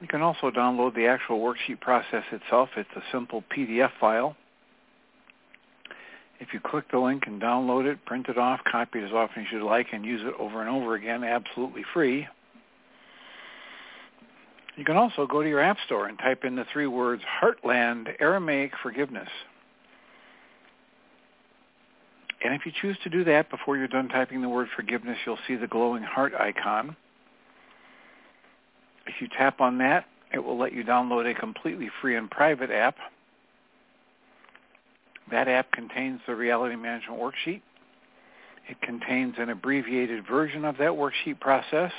You can also download the actual worksheet process itself. It's a simple PDF file. If you click the link and download it, print it off, copy it as often as you'd like, and use it over and over again absolutely free. You can also go to your App Store and type in the three words Heartland Aramaic Forgiveness. And if you choose to do that before you're done typing the word forgiveness, you'll see the glowing heart icon. If you tap on that, it will let you download a completely free and private app. That app contains the Reality Management Worksheet. It contains an abbreviated version of that worksheet process.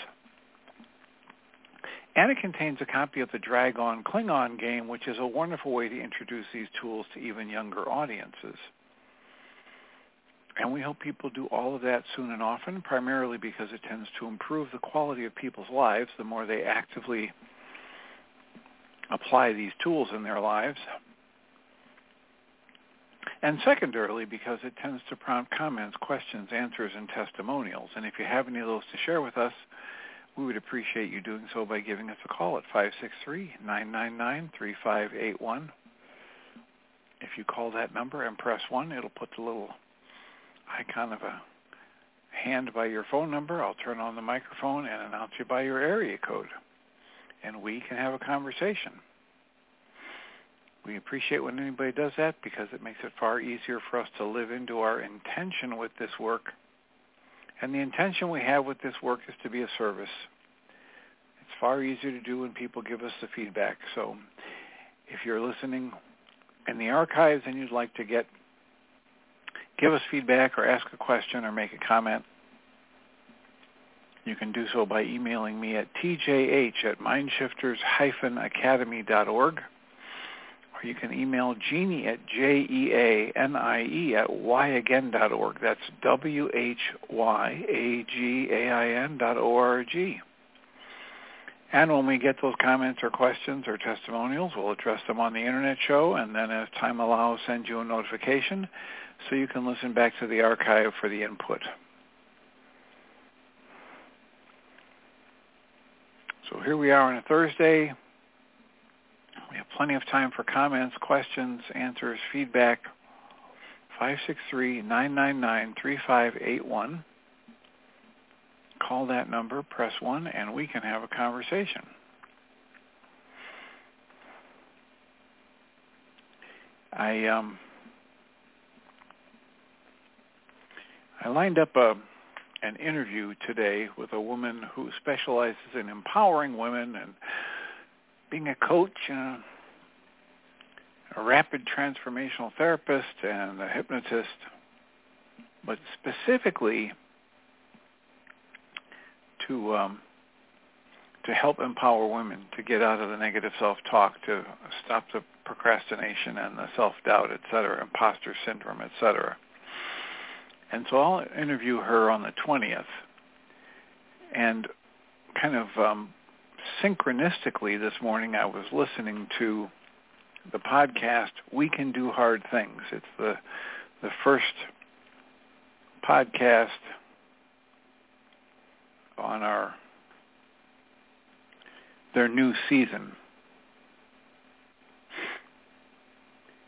And it contains a copy of the Drag-On Klingon game, which is a wonderful way to introduce these tools to even younger audiences. And we hope people do all of that soon and often, primarily because it tends to improve the quality of people's lives the more they actively apply these tools in their lives. And secondarily, because it tends to prompt comments, questions, answers, and testimonials. And if you have any of those to share with us, we would appreciate you doing so by giving us a call at 563-999-3581. If you call that number and press 1, it'll put the little icon of a hand by your phone number. I'll turn on the microphone and announce you by your area code. And we can have a conversation. We appreciate when anybody does that because it makes it far easier for us to live into our intention with this work. And the intention we have with this work is to be a service. It's far easier to do when people give us the feedback. So if you're listening in the archives and you'd like to get give us feedback or ask a question or make a comment, you can do so by emailing me at tjh at mindshifters-academy.org or you can email Jeanie at J-E-A-N-I-E at whyagain.org. That's W-H-Y-A-G-A-I-N dot O-R-G. And when we get those comments or questions or testimonials, we'll address them on the Internet show, and then as time allows, send you a notification so you can listen back to the archive for the input. So here we are on a Thursday. We have plenty of time for comments, questions, answers, feedback. 563-999-3581. Call that number, press 1, and we can have a conversation. I um, I lined up a an interview today with a woman who specializes in empowering women and being a coach and a, a rapid transformational therapist and a hypnotist, but specifically to um, to help empower women to get out of the negative self-talk, to stop the procrastination and the self-doubt, et cetera, imposter syndrome, et cetera. And so I'll interview her on the 20th. And kind of um, synchronistically this morning, I was listening to the podcast "We Can Do Hard Things." It's the the first podcast on our their new season.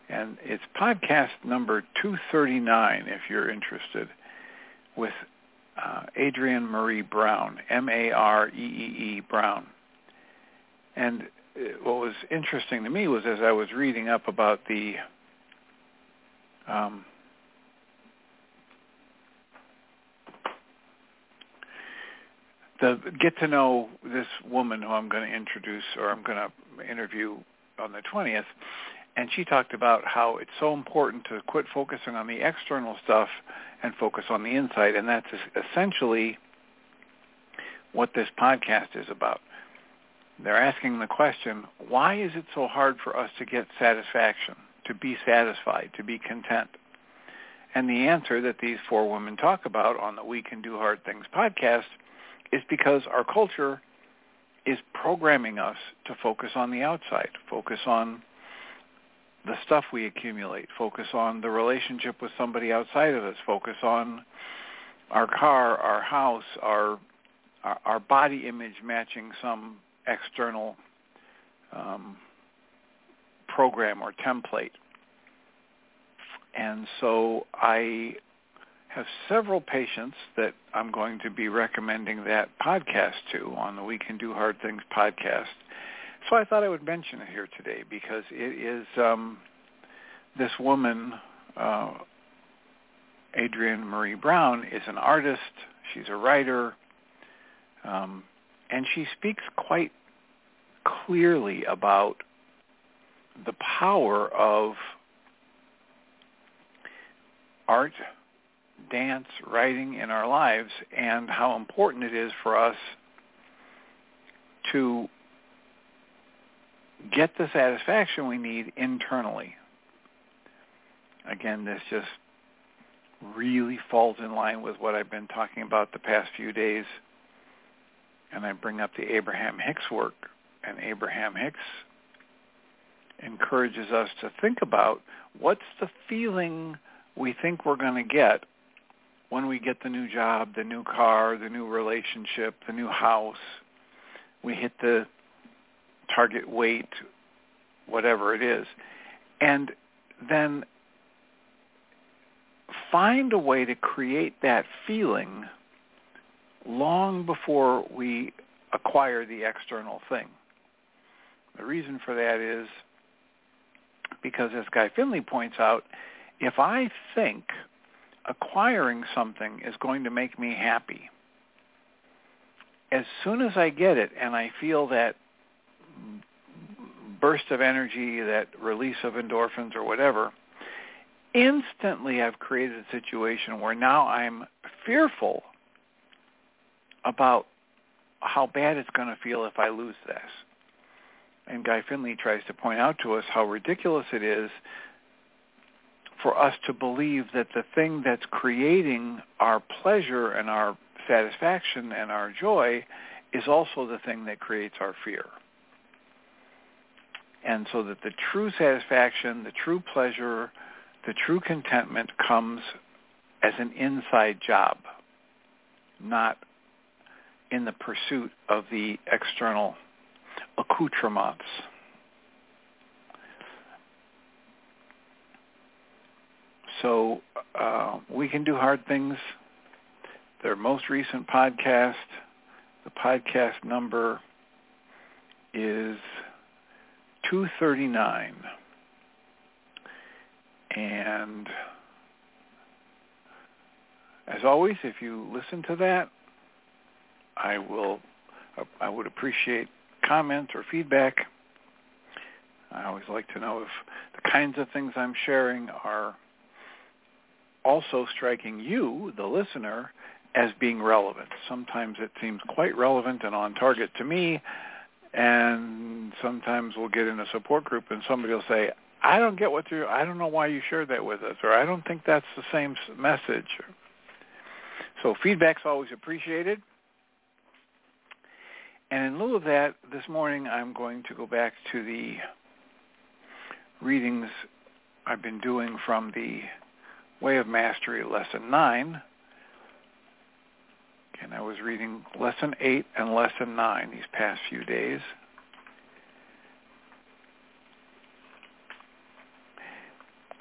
And it's podcast number 239 if you're interested with uh, Adrienne Maree Brown, M-A-R-E-E-E Brown. And uh, what was interesting to me was as I was reading up about the um, the get to know this woman who I'm going to introduce or I'm going to interview on the 20th and she talked about how it's so important to quit focusing on the external stuff and focus on the inside and that's essentially what this podcast is about. They're asking the question, why is it so hard for us to get satisfaction, to be satisfied, to be content? And the answer that these four women talk about on the We Can Do Hard Things podcast is because our culture is programming us to focus on the outside, focus on the stuff we accumulate, focus on the relationship with somebody outside of us, focus on our car, our house, our our, our body image matching some external um, program or template. And so I have several patients that I'm going to be recommending that podcast to on the We Can Do Hard Things podcast. So I thought I would mention it here today because it is um, this woman, uh, Adrienne Maree Brown, is an artist. She's a writer, um, and she speaks quite clearly about the power of art dance, writing in our lives and how important it is for us to get the satisfaction we need internally. Again, this just really falls in line with what I've been talking about the past few days. And I bring up the Abraham Hicks work. And Abraham Hicks encourages us to think about what's the feeling we think we're going to get when we get the new job, the new car, the new relationship, the new house, we hit the target weight, whatever it is, and then find a way to create that feeling long before we acquire the external thing. The reason for that is because, as Guy Finley points out, if I think acquiring something is going to make me happy. As soon as I get it and I feel that burst of energy, that release of endorphins or whatever, instantly I've created a situation where now I'm fearful about how bad it's going to feel if I lose this. And Guy Finley tries to point out to us how ridiculous it is for us to believe that the thing that's creating our pleasure and our satisfaction and our joy is also the thing that creates our fear. And so that the true satisfaction, the true pleasure, the true contentment comes as an inside job, not in the pursuit of the external accoutrements. So uh, we can do hard things. Their most recent podcast, the podcast number is 239. And as always, if you listen to that, I will I would appreciate comments or feedback. I always like to know if the kinds of things I'm sharing are also striking you, the listener, as being relevant. Sometimes it seems quite relevant and on target to me, and sometimes we'll get in a support group and somebody will say, I don't get what you I don't know why you shared that with us, or I don't think that's the same message. So feedback's always appreciated. And in lieu of that, this morning I'm going to go back to the readings I've been doing from the Way of Mastery Lesson 9. Was reading Lesson 8 and Lesson 9 these past few days.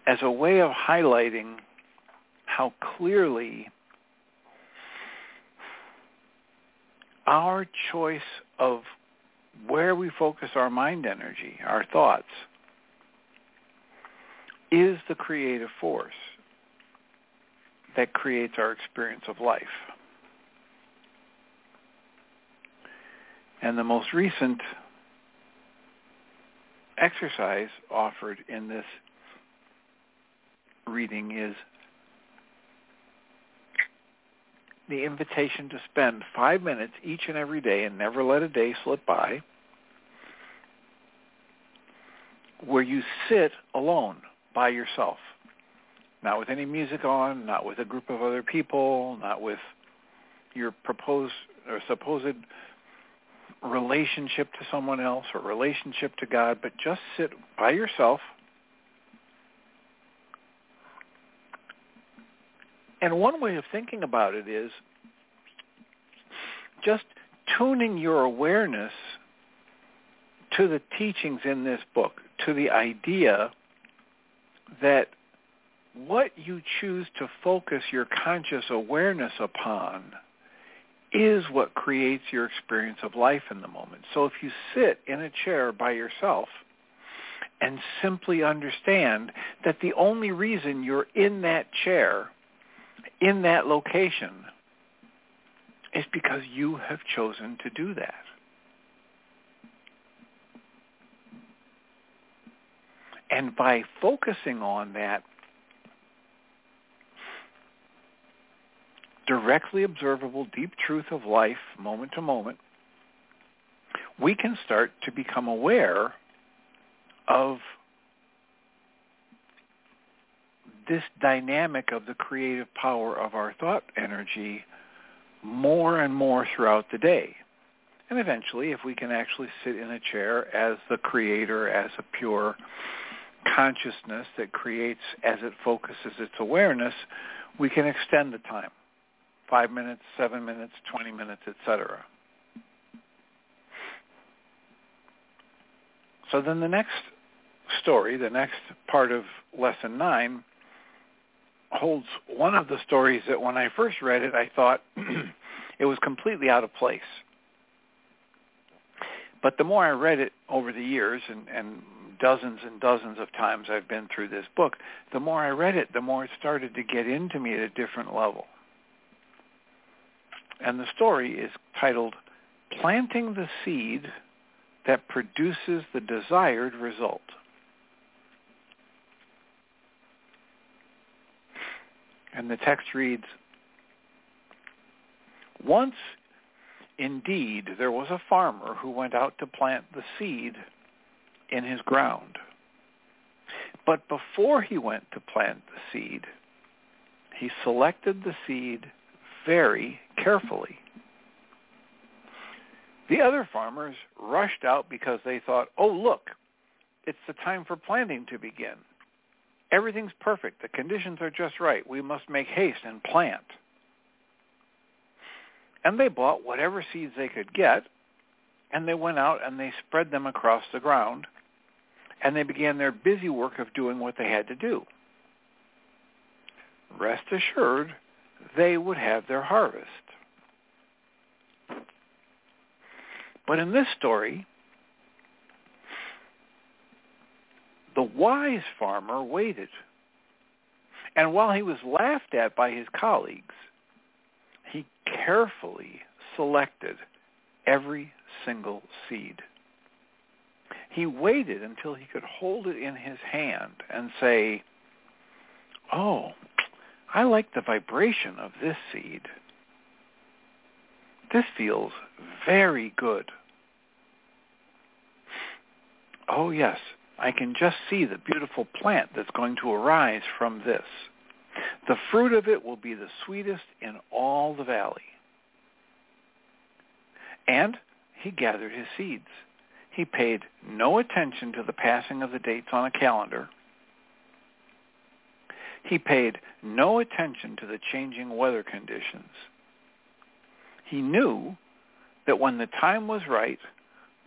As a way of highlighting how clearly our choice of where we focus our mind energy, our thoughts, is the creative force that creates our experience of life. And the most recent exercise offered in this reading is the invitation to spend five minutes each and every day and never let a day slip by where you sit alone by yourself. Not with any music on, not with a group of other people, not with your proposed or supposed relationship to someone else or relationship to God, but just sit by yourself. And one way of thinking about it is just tuning your awareness to the teachings in this book, to the idea that what you choose to focus your conscious awareness upon is what creates your experience of life in the moment. So if you sit in a chair by yourself and simply understand that the only reason you're in that chair in that location is because you have chosen to do that. And by focusing on that directly observable deep truth of life moment to moment, we can start to become aware of this dynamic of the creative power of our thought energy more and more throughout the day. And eventually, if we can actually sit in a chair as the creator, as a pure consciousness that creates as it focuses its awareness, we can extend the time. Five minutes, seven minutes, 20 minutes, etc. So then the next story, the next part of lesson nine, holds one of the stories that when I first read it, I thought it was completely out of place. But the more I read it over the years, and, and dozens and dozens of times I've been through this book, the more I read it, the more it started to get into me at a different level. And the story is titled Planting the Seed That Produces the Desired Result. And the text reads, Once indeed there was a farmer who went out to plant the seed in his ground. But before he went to plant the seed, he selected the seed very carefully. The other farmers rushed out because they thought, oh, look, it's the time for planting to begin. Everything's perfect. The conditions are just right. We must make haste and plant. And they bought whatever seeds they could get, and they went out and they spread them across the ground, and they began their busy work of doing what they had to do. Rest assured, they would have their harvest. But in this story, the wise farmer waited. And while he was laughed at by his colleagues, he carefully selected every single seed. He waited until he could hold it in his hand and say, oh, I like the vibration of this seed. This feels very good. Oh yes, I can just see the beautiful plant that's going to arise from this. The fruit of it will be the sweetest in all the valley. And he gathered his seeds. He paid no attention to the passing of the dates on a calendar. He paid no attention to the changing weather conditions. He knew that when the time was right,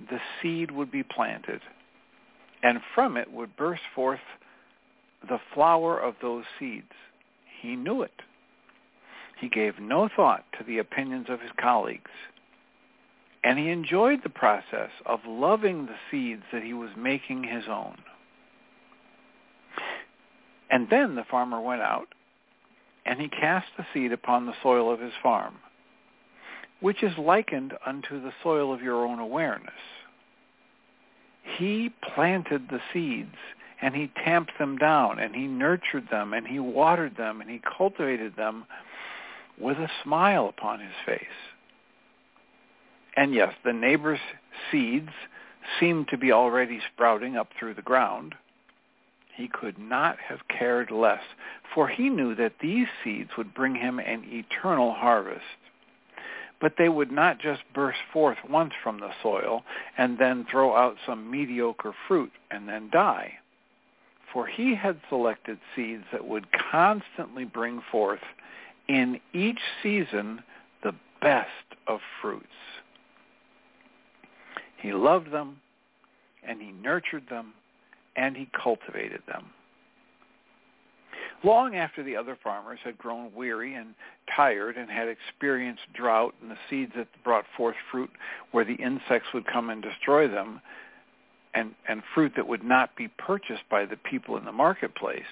the seed would be planted, and from it would burst forth the flower of those seeds. He knew it. He gave no thought to the opinions of his colleagues. And he enjoyed the process of loving the seeds that he was making his own. And then the farmer went out and he cast the seed upon the soil of his farm, which is likened unto the soil of your own awareness. He planted the seeds and he tamped them down and he nurtured them and he watered them and he cultivated them with a smile upon his face. And yes, the neighbor's seeds seemed to be already sprouting up through the ground. He could not have cared less, for he knew that these seeds would bring him an eternal harvest. But they would not just burst forth once from the soil and then throw out some mediocre fruit and then die. For he had selected seeds that would constantly bring forth in each season the best of fruits. He loved them, and he nurtured them, and he cultivated them. Long after the other farmers had grown weary and tired and had experienced drought and the seeds that brought forth fruit where the insects would come and destroy them, and, and fruit that would not be purchased by the people in the marketplace,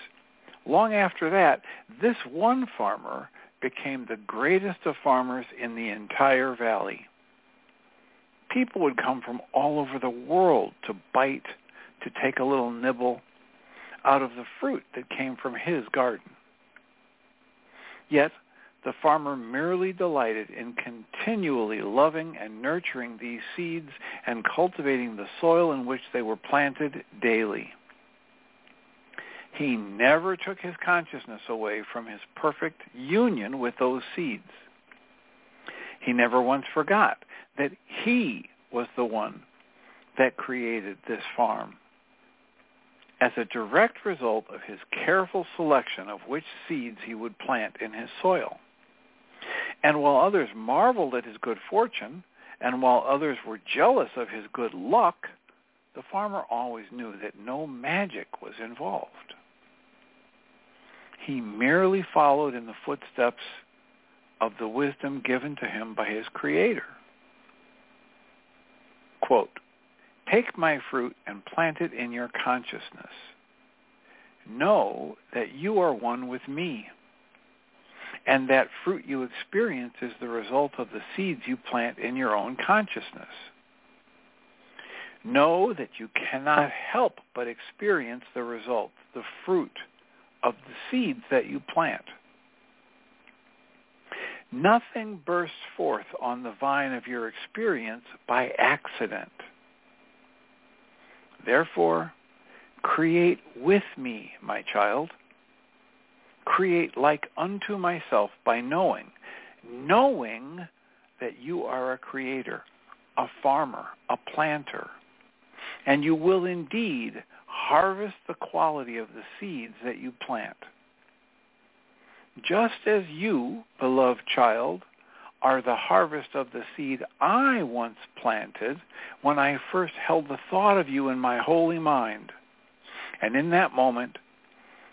long after that, this one farmer became the greatest of farmers in the entire valley. People would come from all over the world to bite, to take a little nibble out of the fruit that came from his garden. Yet the farmer merely delighted in continually loving and nurturing these seeds and cultivating the soil in which they were planted daily. He never took his consciousness away from his perfect union with those seeds. He never once forgot that he was the one that created this farm. As a direct result of his careful selection of which seeds he would plant in his soil. And while others marveled at his good fortune, and while others were jealous of his good luck, the farmer always knew that no magic was involved. He merely followed in the footsteps of the wisdom given to him by his Creator. Quote, Take my fruit and plant it in your consciousness. Know that you are one with me, and that fruit you experience is the result of the seeds you plant in your own consciousness. Know that you cannot help but experience the result, the fruit of the seeds that you plant. Nothing bursts forth on the vine of your experience by accident. Therefore, create with me, my child. Create like unto myself by knowing, knowing that you are a creator, a farmer, a planter, and you will indeed harvest the quality of the seeds that you plant. Just as you, beloved child, are the harvest of the seed I once planted when I first held the thought of you in my holy mind. And in that moment,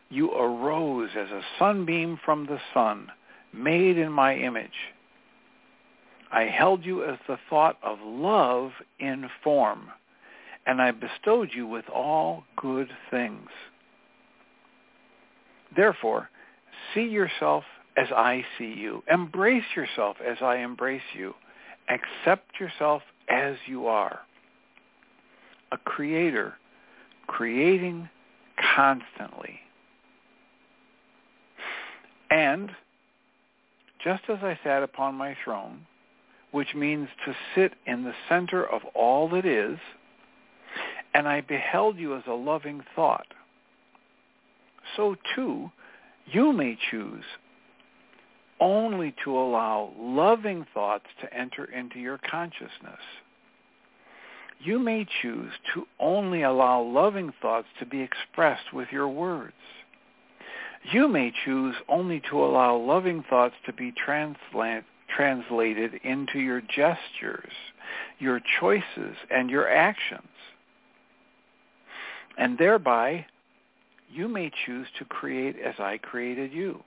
you arose as a sunbeam from the sun, made in my image. I held you as the thought of love in form, and I bestowed you with all good things. Therefore, see yourself as I see you. Embrace yourself as I embrace you. Accept yourself as you are. A creator creating constantly. And just as I sat upon my throne, which means to sit in the center of all that is, and I beheld you as a loving thought, so too you may choose only to allow loving thoughts to enter into your consciousness. You may choose to only allow loving thoughts to be expressed with your words. You may choose only to allow loving thoughts to be translated into your gestures, your choices, and your actions. And thereby, you may choose to create as I created you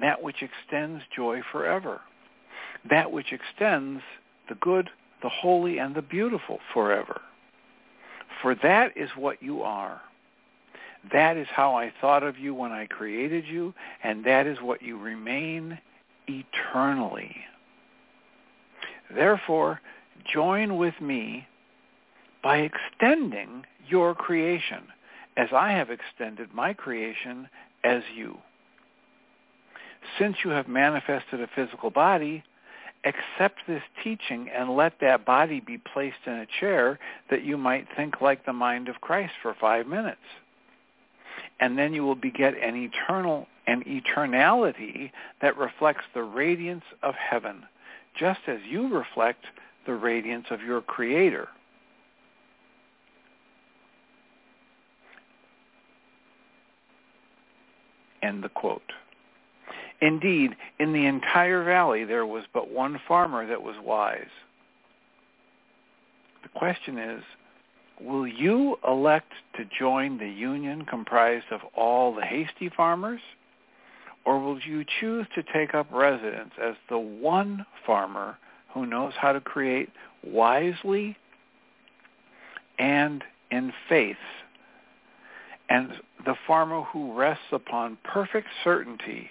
that which extends joy forever, that which extends the good, the holy, and the beautiful forever. For that is what you are. That is how I thought of you when I created you, and that is what you remain eternally. Therefore, join with me by extending your creation as I have extended my creation as you since you have manifested a physical body, accept this teaching and let that body be placed in a chair that you might think like the mind of Christ for five minutes. And then you will beget an eternal an eternality that reflects the radiance of heaven, just as you reflect the radiance of your Creator. End the quote. Indeed, in the entire valley there was but one farmer that was wise. The question is, will you elect to join the union comprised of all the hasty farmers? Or will you choose to take up residence as the one farmer who knows how to create wisely and in faith, and the farmer who rests upon perfect certainty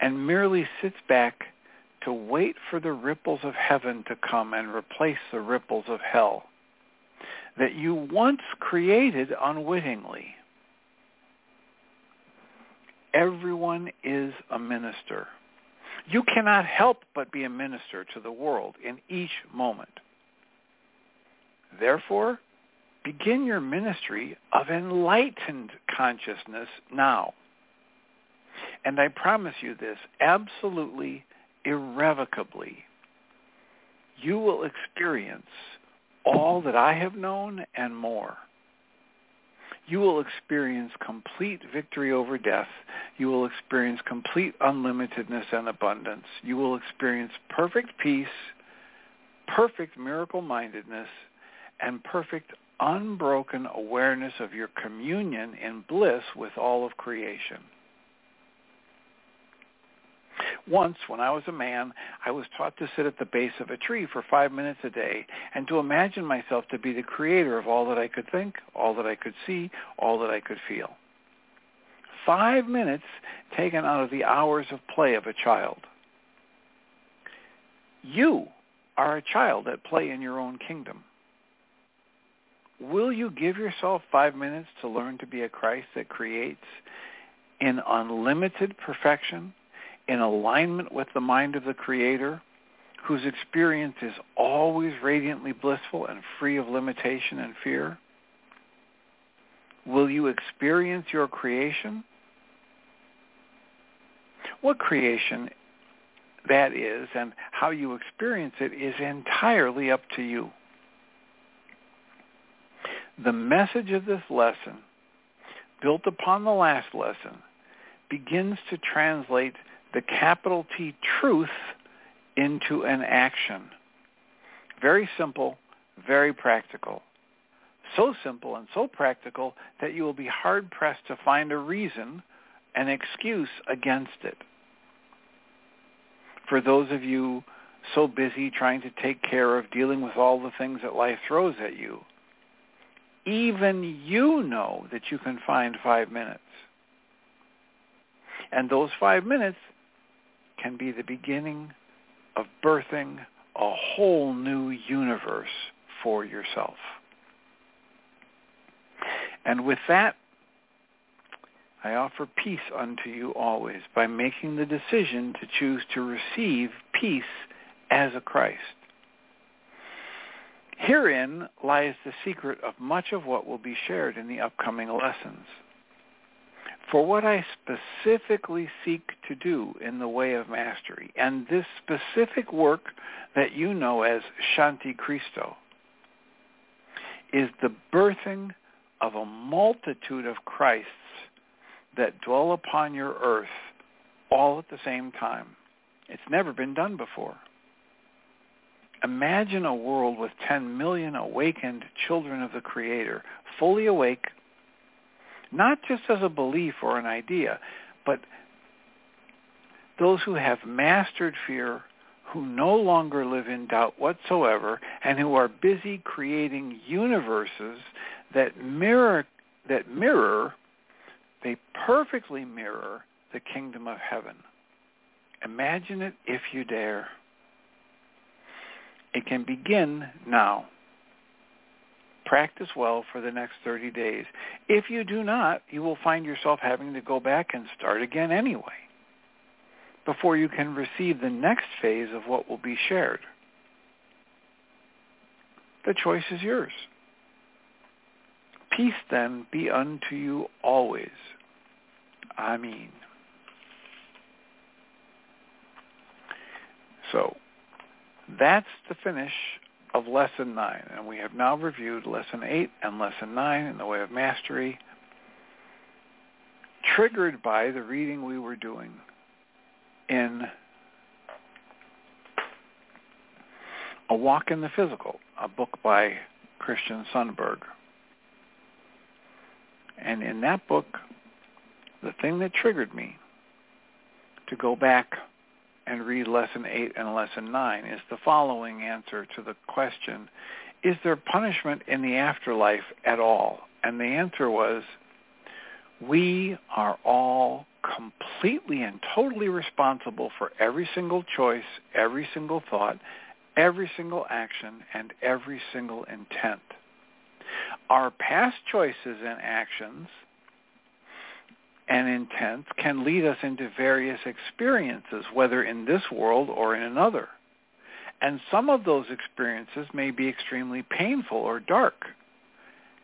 and merely sits back to wait for the ripples of heaven to come and replace the ripples of hell that you once created unwittingly. Everyone is a minister. You cannot help but be a minister to the world in each moment. Therefore, begin your ministry of enlightened consciousness now. And I promise you this, absolutely, irrevocably, you will experience all that I have known and more. You will experience complete victory over death. You will experience complete unlimitedness and abundance. You will experience perfect peace, perfect miracle-mindedness, and perfect unbroken awareness of your communion in bliss with all of creation. Once, when I was a man, I was taught to sit at the base of a tree for five minutes a day and to imagine myself to be the creator of all that I could think, all that I could see, all that I could feel. Five minutes taken out of the hours of play of a child. You are a child at play in your own kingdom. Will you give yourself five minutes to learn to be a Christ that creates in unlimited perfection in alignment with the mind of the Creator, whose experience is always radiantly blissful and free of limitation and fear? Will you experience your creation? What creation that is and how you experience it is entirely up to you. The message of this lesson, built upon the last lesson, begins to translate the capital T truth into an action. Very simple, very practical. So simple and so practical that you will be hard-pressed to find a reason, an excuse against it. For those of you so busy trying to take care of dealing with all the things that life throws at you, even you know that you can find five minutes. And those five minutes can be the beginning of birthing a whole new universe for yourself. And with that, I offer peace unto you always by making the decision to choose to receive peace as a Christ. Herein lies the secret of much of what will be shared in the upcoming lessons. For what I specifically seek to do in the way of mastery, and this specific work that you know as Shanti Christo, is the birthing of a multitude of Christs that dwell upon your earth all at the same time. It's never been done before. Imagine a world with 10 million awakened children of the Creator, fully awake, not just as a belief or an idea, but those who have mastered fear, who no longer live in doubt whatsoever, and who are busy creating universes that mirror that mirror they perfectly mirror the kingdom of heaven. Imagine it if you dare. It can begin now. Practice well for the next 30 days. If you do not, you will find yourself having to go back and start again anyway before you can receive the next phase of what will be shared. The choice is yours. Peace then be unto you always. Amen. So that's the finish of Lesson 9. And we have now reviewed Lesson 8 and Lesson 9 in the way of mastery, triggered by the reading we were doing in A Walk in the Physical, a book by Christian Sundberg. And in that book, the thing that triggered me to go back and read lesson 8 and lesson 9 is the following answer to the question, is there punishment in the afterlife at all? And the answer was, we are all completely and totally responsible for every single choice, every single thought, every single action, and every single intent. Our past choices and actions and intents can lead us into various experiences, whether in this world or in another. And some of those experiences may be extremely painful or dark.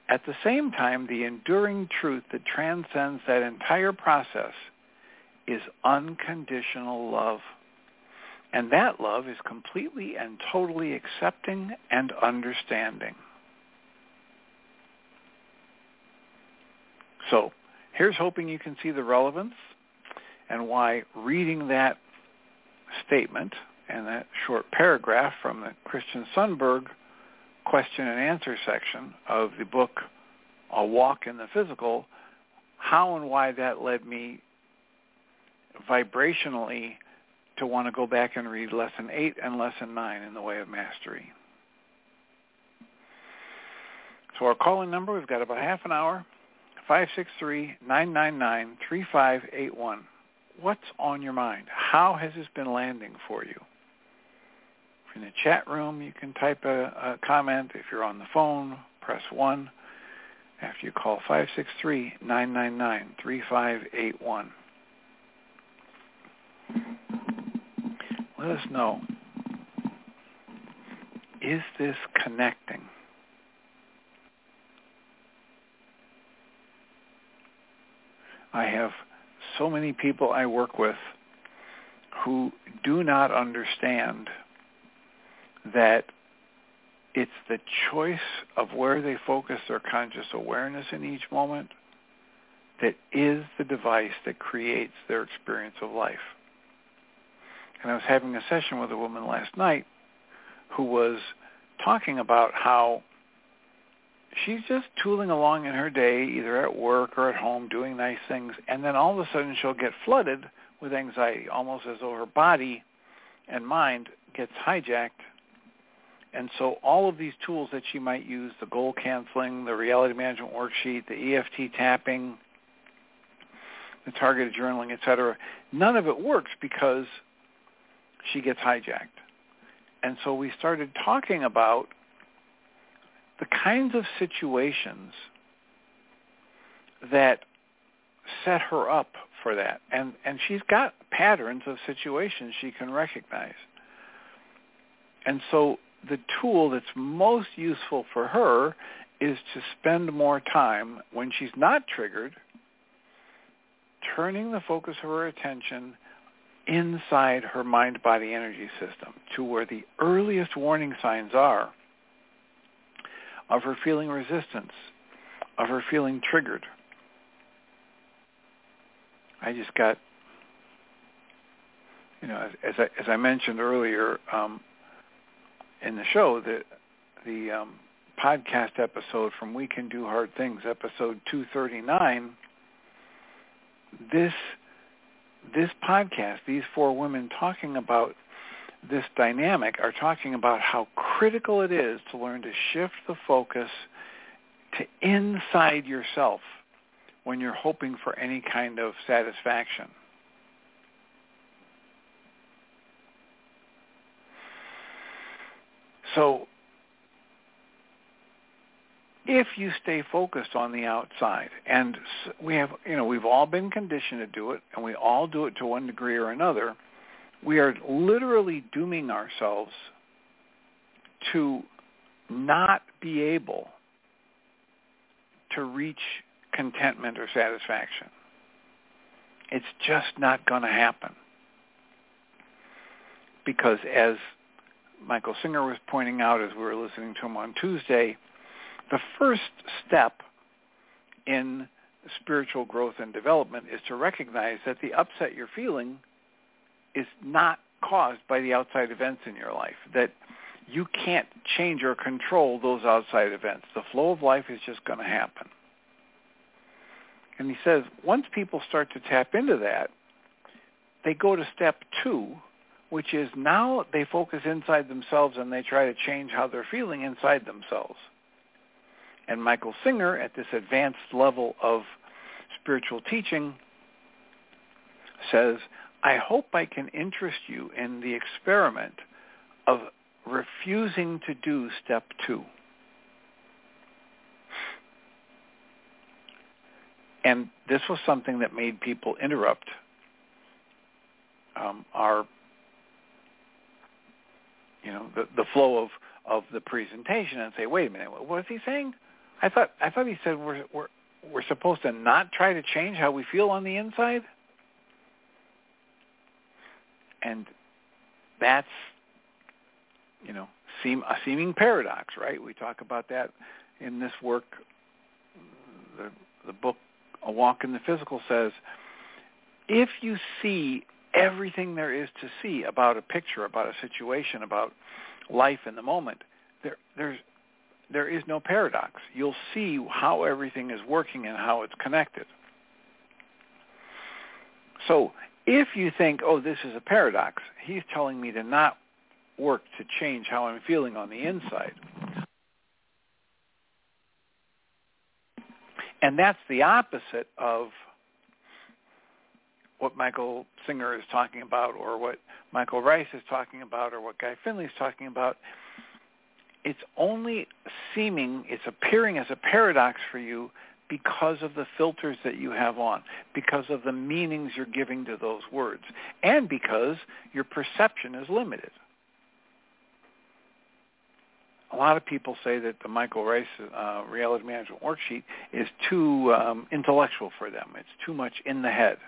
At the same time, the enduring truth that transcends that entire process is unconditional love. And that love is completely and totally accepting and understanding. So here's hoping you can see the relevance and why reading that statement and that short paragraph from the Christian Sundberg question and answer section of the book A Walk in the Physical, how and why that led me vibrationally to want to go back and read lesson 8 and lesson 9 in the way of mastery. So our calling number, we've got about half an hour. 563-999-3581. What's on your mind? How has this been landing for you? In the chat room, you can type a, a comment. If you're on the phone, press 1 after you call 563-999-3581. Let us know. Is this connecting? I have so many people I work with who do not understand that it's the choice of where they focus their conscious awareness in each moment that is the device that creates their experience of life. And I was having a session with a woman last night who was talking about how she's just tooling along in her day, either at work or at home, doing nice things, and then all of a sudden she'll get flooded with anxiety, almost as though her body and mind gets hijacked. And so all of these tools that she might use, the goal canceling, the reality management worksheet, the EFT tapping, the targeted journaling, etc., none of it works because she gets hijacked. And so we started talking about the kinds of situations that set her up for that. And and she's got patterns of situations she can recognize. And so the tool that's most useful for her is to spend more time when she's not triggered turning the focus of her attention inside her mind-body energy system to where the earliest warning signs are of her feeling resistance, of her feeling triggered. I just got, you know, as, as I, as I mentioned earlier um, in the show, the the um, podcast episode from We Can Do Hard Things, episode 239. This this podcast, these four women talking about this dynamic are talking about how critical it is to learn to shift the focus to inside yourself when you're hoping for any kind of satisfaction. So if you stay focused on the outside, and we have, you know, we've all been conditioned to do it, and we all do it to one degree or another, we are literally dooming ourselves to not be able to reach contentment or satisfaction. It's just not going to happen. Because as Michael Singer was pointing out as we were listening to him on Tuesday, the first step in spiritual growth and development is to recognize that the upset you're feeling is not caused by the outside events in your life, that you can't change or control those outside events. The flow of life is just going to happen. And he says once people start to tap into that, they go to step two, which is now they focus inside themselves and they try to change how they're feeling inside themselves. And Michael Singer, at this advanced level of spiritual teaching, says, I hope I can interest you in the experiment of refusing to do step two. And this was something that made people interrupt um, our, you know, the, the flow of, of the presentation and say, wait a minute, what is he saying? I thought I thought he said we're we're we're supposed to not try to change how we feel on the inside and that's you know seem a seeming paradox, right? We talk about that in this work. The the book A Walk in the Physical says if you see everything there is to see about a picture, about a situation, about life in the moment, there there's there is no paradox. You'll see how everything is working and how it's connected. So if you think, oh, this is a paradox, he's telling me to not work to change how I'm feeling on the inside. And that's the opposite of what Michael Singer is talking about or what Michael Ryce is talking about or what Guy Finley is talking about. It's only seeming, it's appearing as a paradox for you because of the filters that you have on, because of the meanings you're giving to those words, and because your perception is limited. A lot of people say that the Michael Ryce uh, reality management worksheet is too um, intellectual for them. It's too much in the head.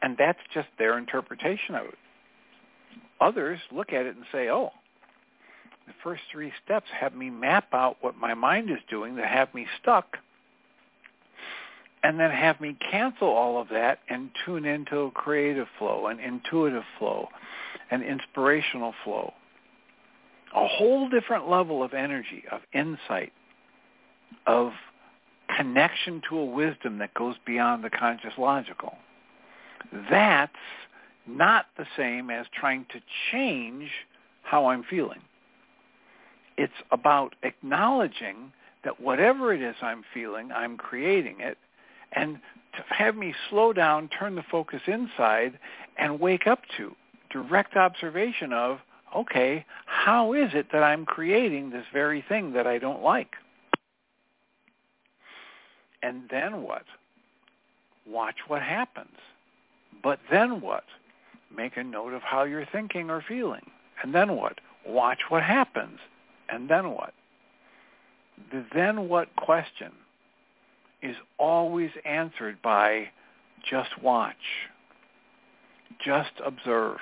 And that's just their interpretation of it. Others look at it and say, oh, the first three steps have me map out what my mind is doing that have me stuck and then have me cancel all of that and tune into a creative flow, an intuitive flow, an inspirational flow. A whole different level of energy, of insight, of connection to a wisdom that goes beyond the conscious logical. That's not the same as trying to change how I'm feeling. It's about acknowledging that whatever it is I'm feeling, I'm creating it, and to have me slow down, turn the focus inside, and wake up to direct observation of, okay, how is it that I'm creating this very thing that I don't like? And then what? Watch what happens. But then what? Make a note of how you're thinking or feeling. And then what? Watch what happens. And then what? The then what question is always answered by just watch, just observe,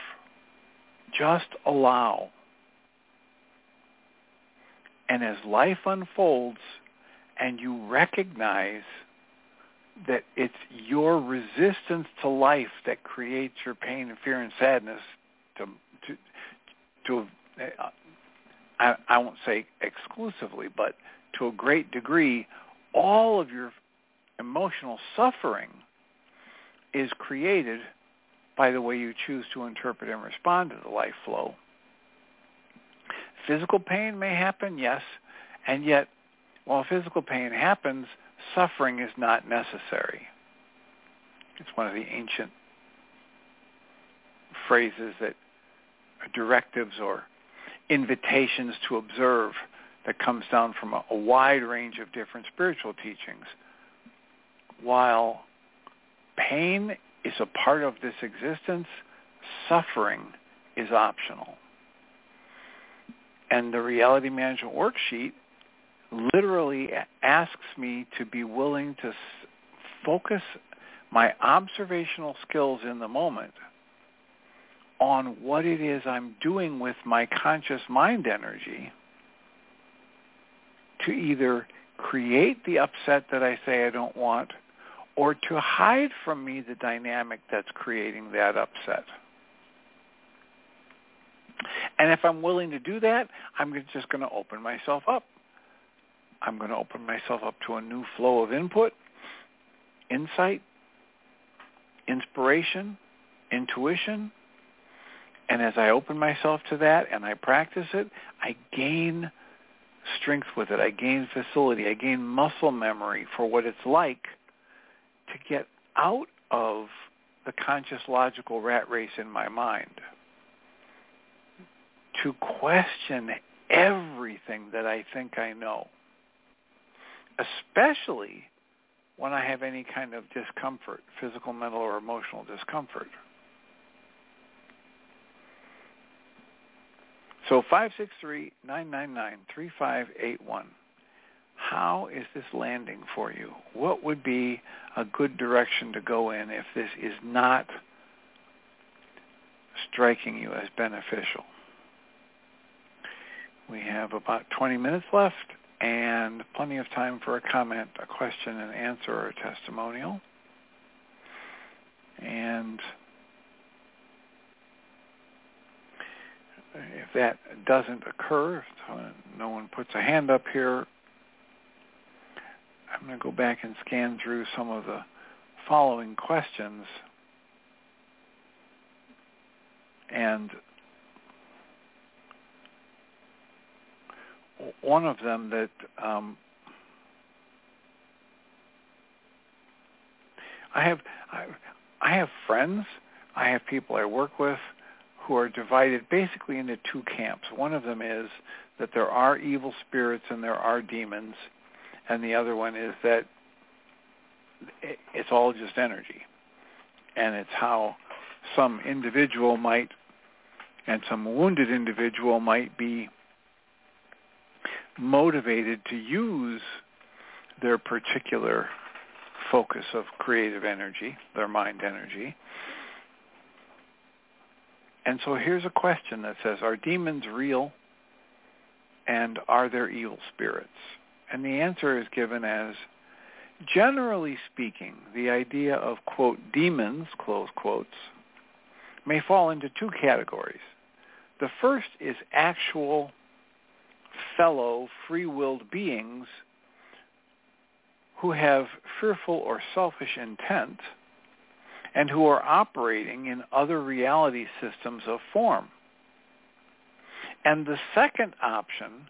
just allow. And as life unfolds and you recognize that it's your resistance to life that creates your pain and fear and sadness to to to uh, I, I won't say exclusively, but to a great degree, all of your emotional suffering is created by the way you choose to interpret and respond to the life flow. Physical pain may happen, yes, and yet while physical pain happens, suffering is not necessary. It's one of the ancient phrases that directives or invitations to observe that comes down from a, a wide range of different spiritual teachings. While pain is a part of this existence, suffering is optional. And the reality management worksheet literally asks me to be willing to focus my observational skills in the moment on what it is I'm doing with my conscious mind energy to either create the upset that I say I don't want or to hide from me the dynamic that's creating that upset. And if I'm willing to do that, I'm just going to open myself up. I'm going to open myself up to a new flow of input, insight, inspiration, intuition, and as I open myself to that and I practice it, I gain strength with it. I gain facility. I gain muscle memory for what it's like to get out of the conscious logical rat race in my mind. To question everything that I think I know. Especially when I have any kind of discomfort, physical, mental, or emotional discomfort. So 563-999-3581. How is this landing for you? What would be a good direction to go in if this is not striking you as beneficial? We have about 20 minutes left and plenty of time for a comment, a question and answer, or a testimonial. And if that doesn't occur, no one puts a hand up here, I'm going to go back and scan through some of the following questions. And one of them that um, I have I, I have friends, I have people I work with who are divided basically into two camps. One of them is that there are evil spirits and there are demons, and the other one is that it's all just energy. And it's how some individual might, and some wounded individual might be motivated to use their particular focus of creative energy, their mind energy, And so here's a question that says, are demons real and are there evil spirits? And the answer is given as, generally speaking, the idea of, quote, demons, close quotes, may fall into two categories. The first is actual fellow free-willed beings who have fearful or selfish intent and who are operating in other reality systems of form. And the second option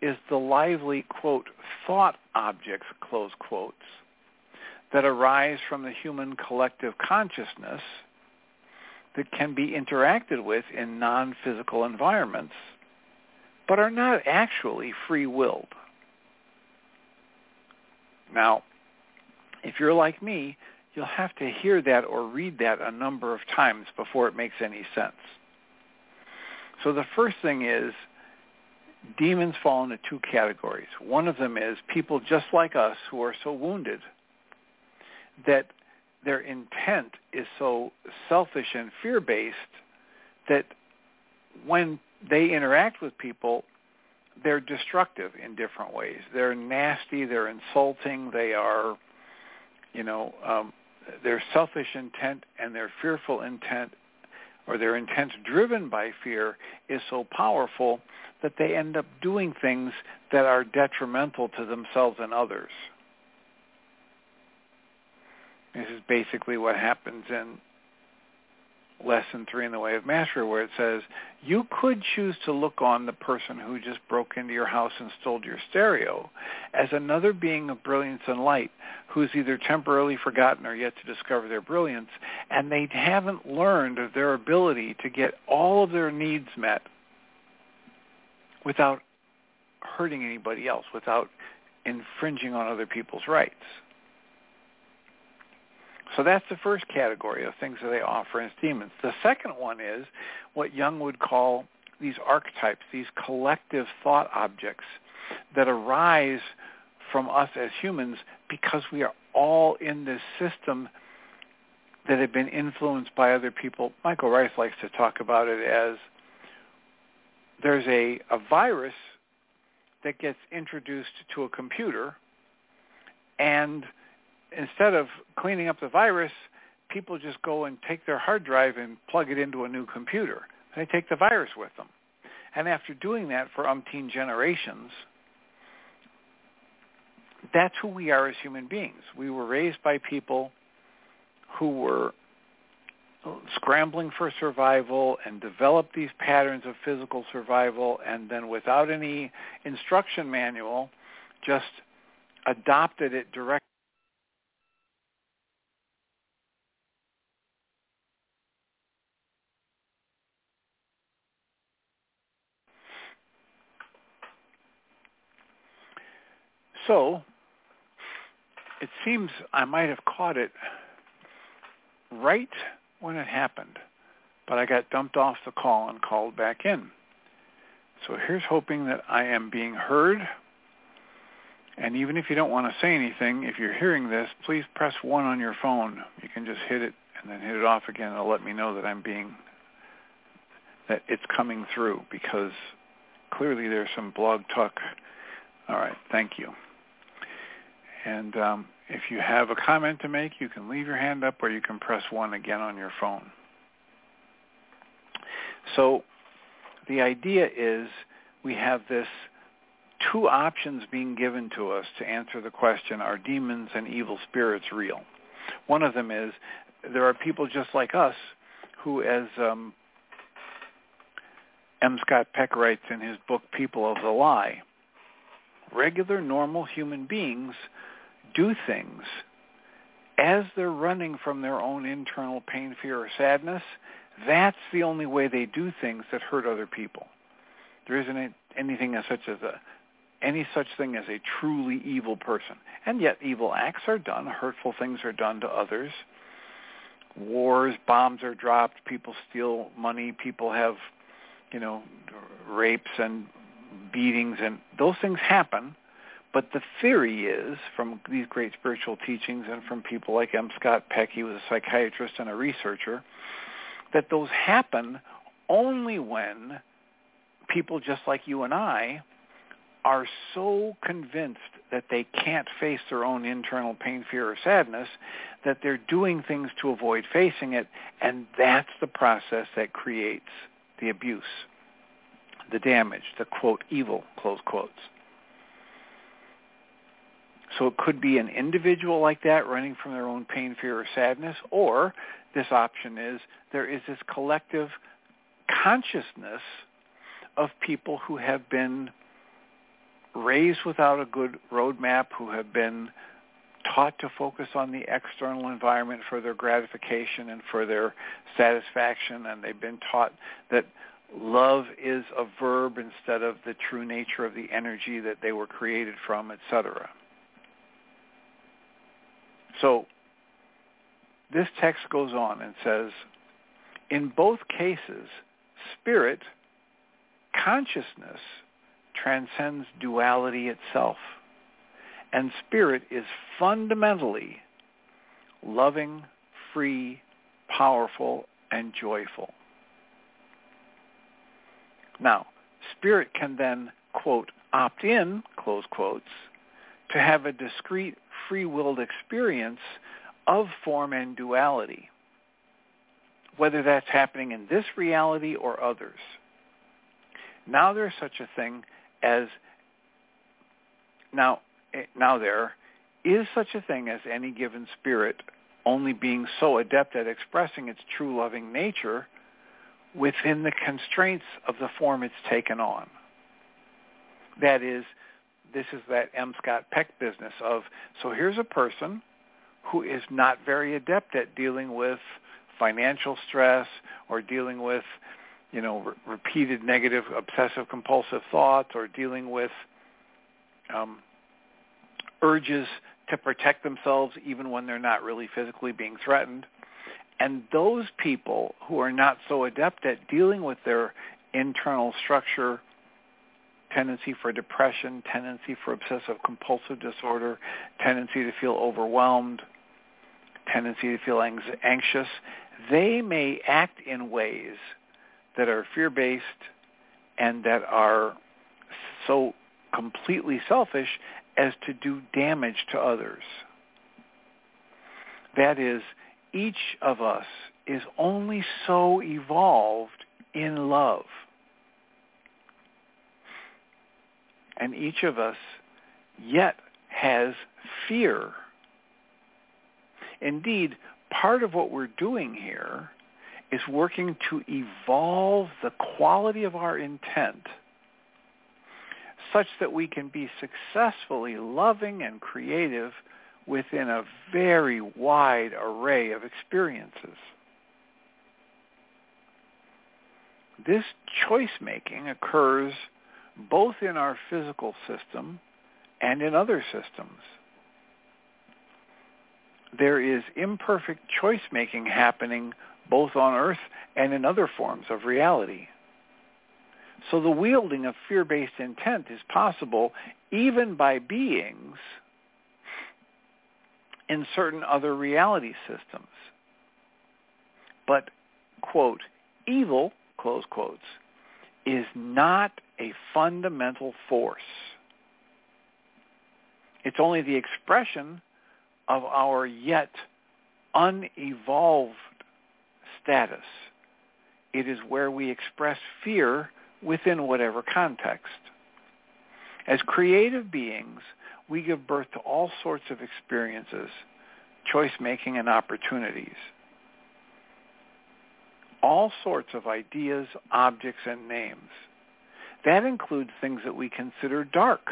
is the lively, quote, thought objects, close quotes, that arise from the human collective consciousness that can be interacted with in non-physical environments, but are not actually free-willed. Now, if you're like me, you'll have to hear that or read that a number of times before it makes any sense. So the first thing is demons fall into two categories. One of them is people just like us who are so wounded that their intent is so selfish and fear-based that when they interact with people, they're destructive in different ways. They're nasty, they're insulting, they are, you know, um, their selfish intent and their fearful intent or their intent driven by fear is so powerful that they end up doing things that are detrimental to themselves and others. This is basically what happens in lesson three in the way of mastery where it says you could choose to look on the person who just broke into your house and stole your stereo as another being of brilliance and light who's either temporarily forgotten or yet to discover their brilliance and they haven't learned of their ability to get all of their needs met without hurting anybody else without infringing on other people's rights so that's the first category of things that they offer as demons. The second one is what Jung would call these archetypes, these collective thought objects that arise from us as humans because we are all in this system that have been influenced by other people. Michael Ryce likes to talk about it as there's a, a virus that gets introduced to a computer and instead of cleaning up the virus, people just go and take their hard drive and plug it into a new computer. They take the virus with them. And after doing that for umpteen generations, that's who we are as human beings. We were raised by people who were scrambling for survival and developed these patterns of physical survival and then without any instruction manual just adopted it directly So it seems I might have caught it right when it happened, but I got dumped off the call and called back in. So here's hoping that I am being heard. And even if you don't want to say anything, if you're hearing this, please press 1 on your phone. You can just hit it and then hit it off again. It'll let me know that I'm being, that it's coming through because clearly there's some blog talk. All right, thank you. And um, if you have a comment to make, you can leave your hand up or you can press 1 again on your phone. So the idea is we have this two options being given to us to answer the question, are demons and evil spirits real? One of them is there are people just like us who, as um, M. Scott Peck writes in his book People of the Lie, regular, normal human beings do things as they're running from their own internal pain, fear, or sadness. That's the only way they do things that hurt other people. There isn't anything as such as a any such thing as a truly evil person. And yet evil acts are done, hurtful things are done to others. Wars, bombs are dropped, people steal money, people have, you know, rapes and beatings and those things happen but the theory is, from these great spiritual teachings and from people like M. Scott Peck, he was a psychiatrist and a researcher, that those happen only when people just like you and I are so convinced that they can't face their own internal pain, fear, or sadness that they're doing things to avoid facing it, and that's the process that creates the abuse, the damage, the quote evil, close quotes. So it could be an individual like that running from their own pain, fear, or sadness, or this option is there is this collective consciousness of people who have been raised without a good roadmap, who have been taught to focus on the external environment for their gratification and for their satisfaction, and they've been taught that love is a verb instead of the true nature of the energy that they were created from, etc. So this text goes on and says, in both cases, spirit, consciousness, transcends duality itself. And spirit is fundamentally loving, free, powerful, and joyful. Now, spirit can then, quote, opt in, close quotes, to have a discrete free-willed experience of form and duality, whether that's happening in this reality or others. Now there's such a thing as now eh, now there is such a thing as any given spirit only being so adept at expressing its true loving nature within the constraints of the form it's taken on. That is, this is that M. Scott Peck business of, so here's a person who is not very adept at dealing with financial stress or dealing with you know, re- repeated negative obsessive compulsive thoughts or dealing with um, urges to protect themselves even when they're not really physically being threatened. And those people who are not so adept at dealing with their internal structure, tendency for depression, tendency for obsessive compulsive disorder, tendency to feel overwhelmed, tendency to feel anxious, they may act in ways that are fear-based and that are so completely selfish as to do damage to others. That is, each of us is only so evolved in love. And each of us yet has fear. Indeed, part of what we're doing here is working to evolve the quality of our intent such that we can be successfully loving and creative within a very wide array of experiences. This choice making occurs both in our physical system and in other systems. There is imperfect choice making happening both on earth and in other forms of reality. So the wielding of fear-based intent is possible even by beings in certain other reality systems. But, quote, evil, close quotes, is not a fundamental force. It's only the expression of our yet unevolved status. It is where we express fear within whatever context. As creative beings, we give birth to all sorts of experiences, choice-making and opportunities. All sorts of ideas, objects, and names. That includes things that we consider dark,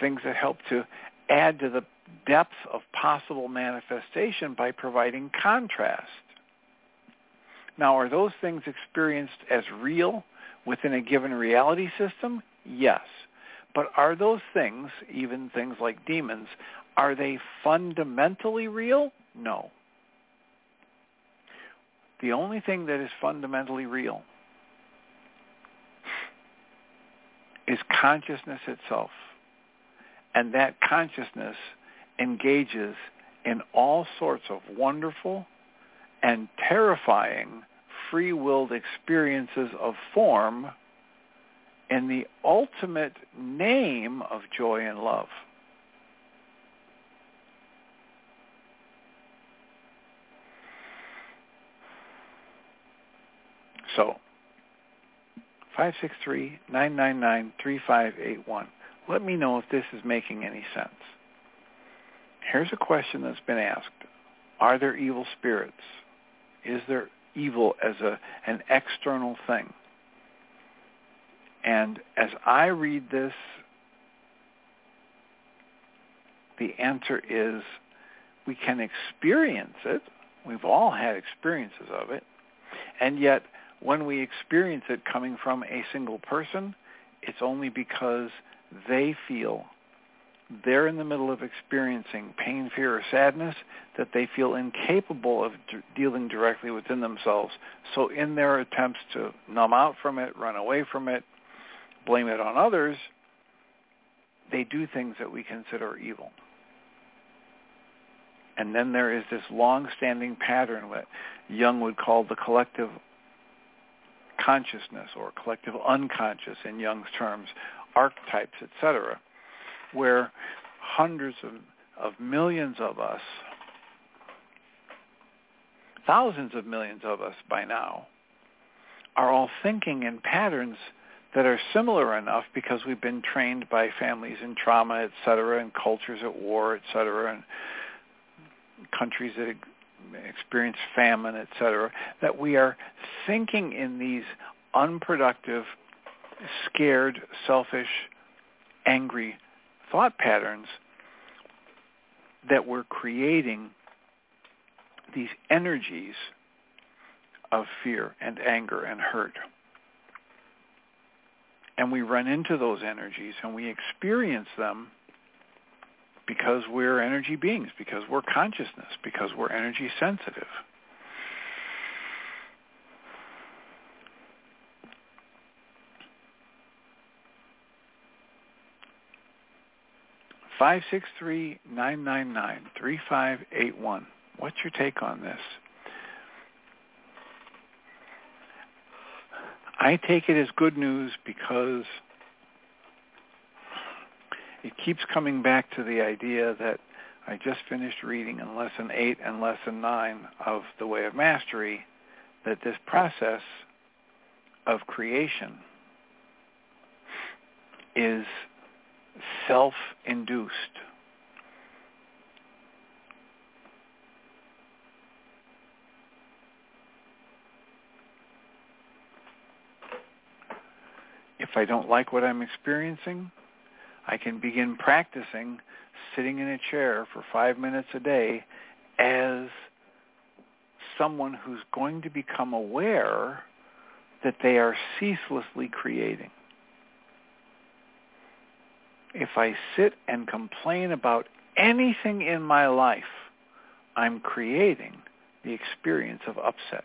things that help to add to the depth of possible manifestation by providing contrast. Now, are those things experienced as real within a given reality system? Yes. But are those things, even things like demons, are they fundamentally real? No. The only thing that is fundamentally real is consciousness itself. And that consciousness engages in all sorts of wonderful and terrifying free-willed experiences of form in the ultimate name of joy and love. So, 563-999-3581. Let me know if this is making any sense. Here's a question that's been asked. Are there evil spirits? Is there evil as a, an external thing? And as I read this, the answer is we can experience it. We've all had experiences of it. And yet when we experience it coming from a single person, it's only because they feel they're in the middle of experiencing pain, fear, or sadness that they feel incapable of d- dealing directly within themselves. So in their attempts to numb out from it, run away from it, blame it on others, they do things that we consider evil. And then there is this long-standing pattern that Jung would call the collective consciousness or collective unconscious in Jung's terms, archetypes, etc., where hundreds of, of millions of us, thousands of millions of us by now, are all thinking in patterns that are similar enough because we've been trained by families in trauma, et cetera, and cultures at war, et cetera, and countries that experience famine, et cetera, that we are thinking in these unproductive, scared, selfish, angry thought patterns that we're creating these energies of fear and anger and hurt. And we run into those energies and we experience them because we're energy beings, because we're consciousness, because we're energy sensitive. Five six three nine nine nine three five eight one. What's your take on this? I take it as good news because it keeps coming back to the idea that I just finished reading in Lesson 8 and Lesson 9 of The Way of Mastery that this process of creation is self-induced. If I don't like what I'm experiencing, I can begin practicing sitting in a chair for five minutes a day as someone who's going to become aware that they are ceaselessly creating. If I sit and complain about anything in my life, I'm creating the experience of upset.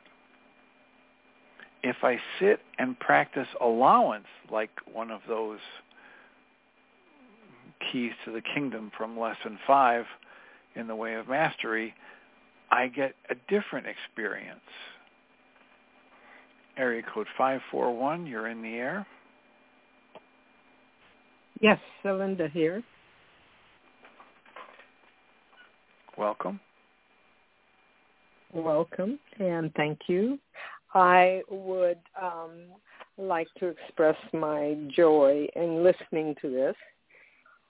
If I sit and practice allowance like one of those keys to the kingdom from lesson five in the way of mastery, I get a different experience. Area code 541, you're in the air. Yes, Celinda here. Welcome. Welcome, and thank you. I would um, like to express my joy in listening to this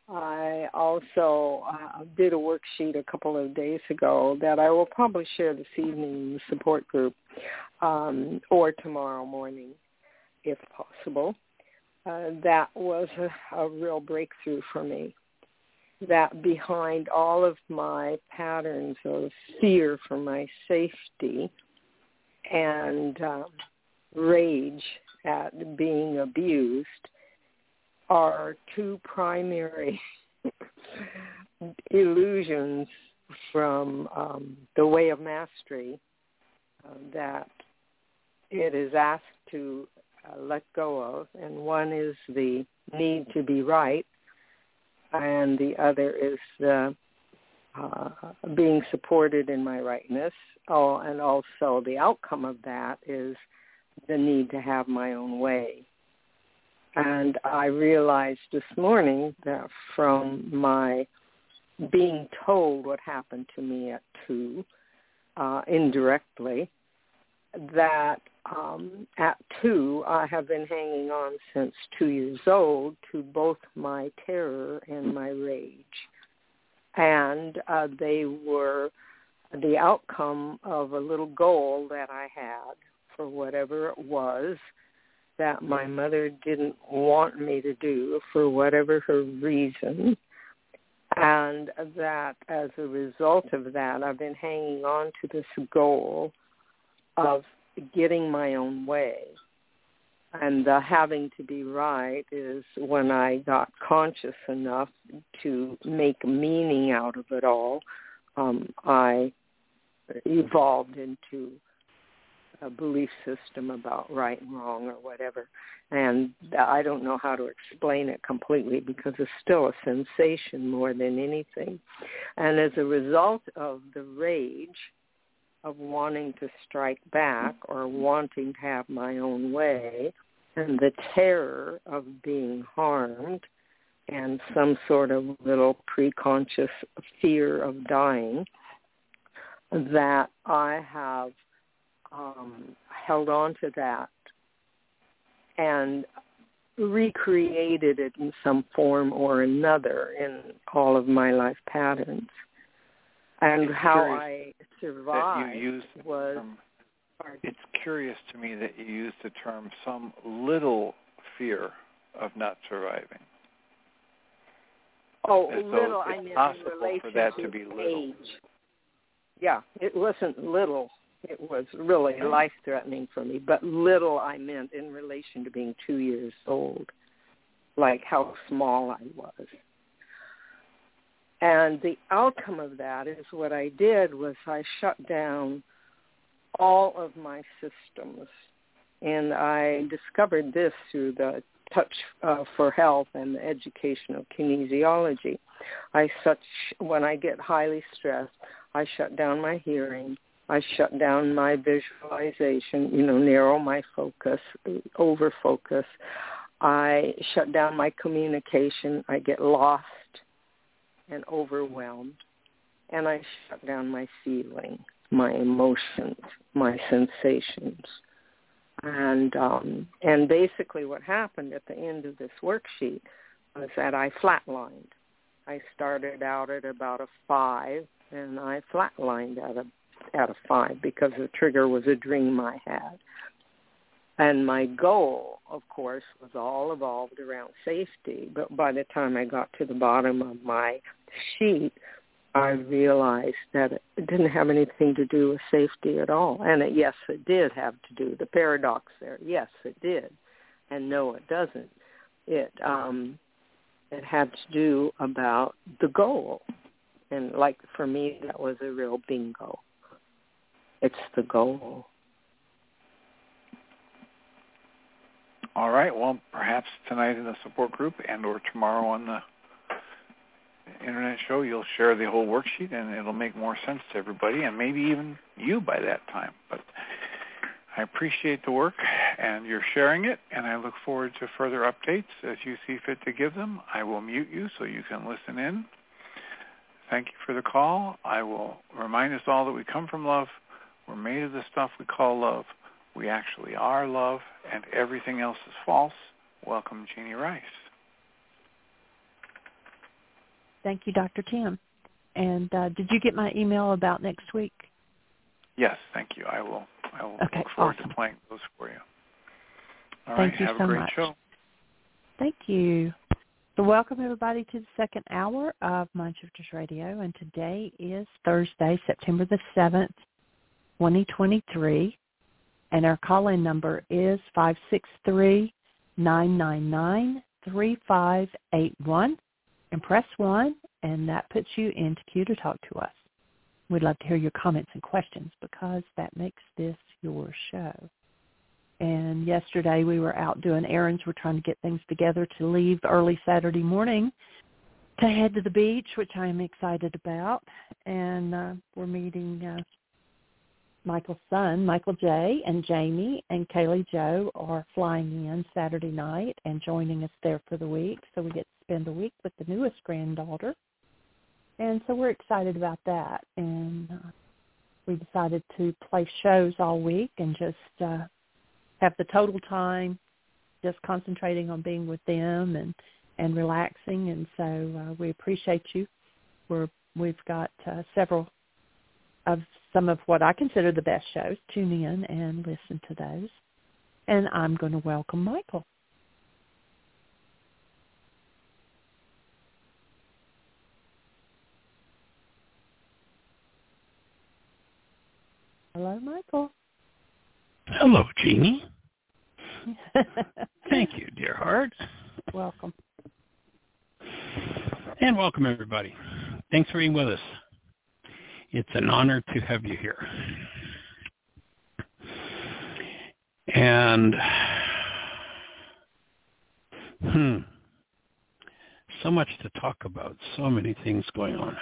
I also uh, did a worksheet a couple of days ago that I will probably share this evening in the support group um, or tomorrow morning, if possible. Uh, that was a, a real breakthrough for me. That behind all of my patterns of fear for my safety and um, rage at being abused are two primary illusions from um, the way of mastery uh, that it is asked to uh, let go of, and one is the need to be right, and the other is the uh, being supported in my rightness. Oh, and also the outcome of that is the need to have my own way. And I realized this morning that from my being told what happened to me at two, uh, indirectly, that um, at two, I have been hanging on since two years old to both my terror and my rage. And uh, they were the outcome of a little goal that I had for whatever it was that my mother didn't want me to do for whatever her reason. And that as a result of that, I've been hanging on to this goal of getting my own way. And the having to be right is when I got conscious enough to make meaning out of it all. Um, I evolved into a belief system about right and wrong or whatever. And I don't know how to explain it completely because it's still a sensation more than anything. And as a result of the rage of wanting to strike back or wanting to have my own way and the terror of being harmed and some sort of little preconscious fear of dying that I have um, held on to that and recreated it in some form or another in all of my life patterns. And it's how I survived was. Term, it's curious to me that you use the term some little fear of not surviving. Oh, As little, I mean possible in relation for that to, to be little. age. Yeah, it wasn't little. It was really life-threatening for me, but little I meant in relation to being two years old, like how small I was. And the outcome of that is what I did was I shut down all of my systems. And I discovered this through the Touch uh, for Health and the education of kinesiology. I such when I get highly stressed, I shut down my hearing. I shut down my visualization, you know, narrow my focus, over focus. I shut down my communication. I get lost and overwhelmed. And I shut down my feeling, my emotions, my sensations. And um, and basically what happened at the end of this worksheet was that I flatlined. I started out at about a five and I flatlined at a at of five because the trigger was a dream I had. And my goal, of course, was all evolved around safety. But by the time I got to the bottom of my sheet, I realized that it didn't have anything to do with safety at all. And it, yes, it did have to do. The paradox there, yes, it did. And no, it doesn't. It um, it had to do about the goal. And like for me, that was a real bingo. It's the goal. All right. Well, perhaps tonight in the support group and or tomorrow on the internet show, you'll share the whole worksheet and it'll make more sense to everybody and maybe even you by that time. But I appreciate the work and you're sharing it and I look forward to further updates as you see fit to give them. I will mute you so you can listen in. Thank you for the call. I will remind us all that we come from love. We're made of the stuff we call love. We actually are love, and everything else is false. Welcome, Jeanie Ryce. Thank you, Dr. Tim. And uh, did you get my email about next week? Yes, thank you. I will. I will okay, look forward awesome. to playing those for you. All thank right, you have so a great much. show. Thank you. So welcome everybody to the second hour of Mindshifters Radio, and today is Thursday, September the 7th, 2023, and our call-in number is 563-999-3581, and press 1, and that puts you into queue to talk to us. We'd love to hear your comments and questions because that makes this your show. And yesterday we were out doing errands. We're trying to get things together to leave early Saturday morning to head to the beach, which I'm excited about, and uh, we're meeting uh, Michael's son, Michael J. and Jamie and Kaylee Joe are flying in Saturday night and joining us there for the week. So we get to spend a week with the newest granddaughter. And so we're excited about that. And uh, we decided to play shows all week and just uh, have the total time just concentrating on being with them and and relaxing. And so uh, we appreciate you. We're we've got uh, several of some of what I consider the best shows. Tune in and listen to those. And I'm going to welcome Michael. Hello, Michael. Hello, Jeanie. Thank you, dear heart. Welcome. And welcome, everybody. Thanks for being with us. It's an honor to have you here. And, hmm, so much to talk about, so many things going on.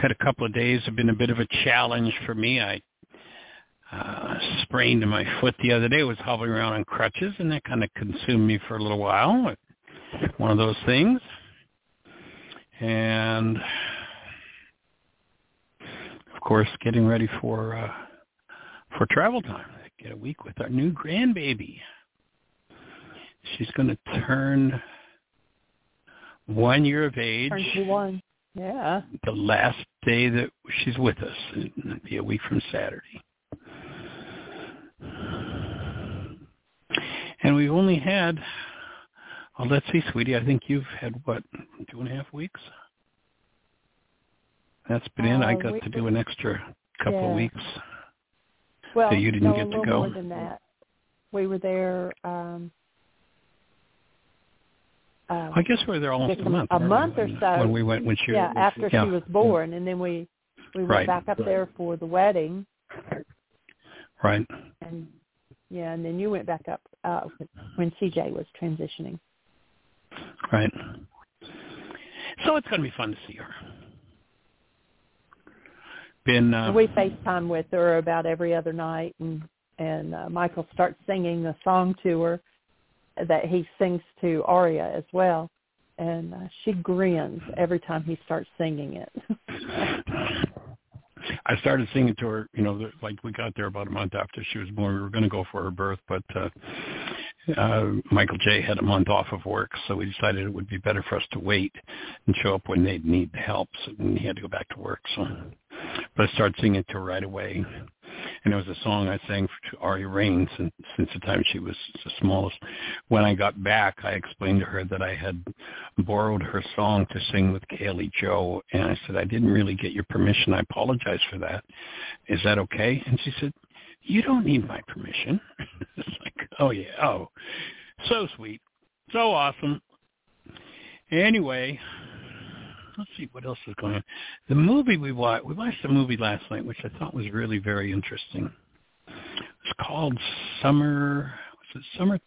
Had a couple of days have been a bit of a challenge for me. I uh, sprained my foot the other day. Was hobbling around on crutches, and that kind of consumed me for a little while. One of those things and of course getting ready for uh, for travel time. Get a week with our new grandbaby. She's going to turn one year of age. Turn one. Yeah. The last day that she's with us. It'll be a week from Saturday. And we've only had well, let's see, sweetie. I think you've had what two and a half weeks. That's been uh, in. I uh, got to do an extra couple yeah. of weeks. Well, that you didn't no, get to go. More than that, we were there. Um, uh, I guess we were there almost a month. A month or so. When we went when she yeah was, after yeah. she was born, and then we we went right. back up there for the wedding. Right. And yeah, and then you went back up uh, when CJ was transitioning. Right. So it's going to be fun to see her. Been uh, we FaceTime with her about every other night, and and uh, Michael starts singing a song to her that he sings to Aria as well, and uh, she grins every time he starts singing it. I started singing to her, you know, like we got there about a month after she was born. We were going to go for her birth, but uh, uh, Michael J had a month off of work, so we decided it would be better for us to wait and show up when they'd need the help. So he had to go back to work. So, but I started singing to her right away, and it was a song I sang for, to Ari Rain since, since the time she was the smallest. When I got back, I explained to her that I had borrowed her song to sing with Kaylee Joe, and I said I didn't really get your permission. I apologize for that. Is that okay? And she said, you don't need my permission. it's like, oh yeah, oh, so sweet, so awesome. Anyway, let's see what else is going on. The movie we watched, we watched a movie last night, which I thought was really very interesting. It's called Summer. Was it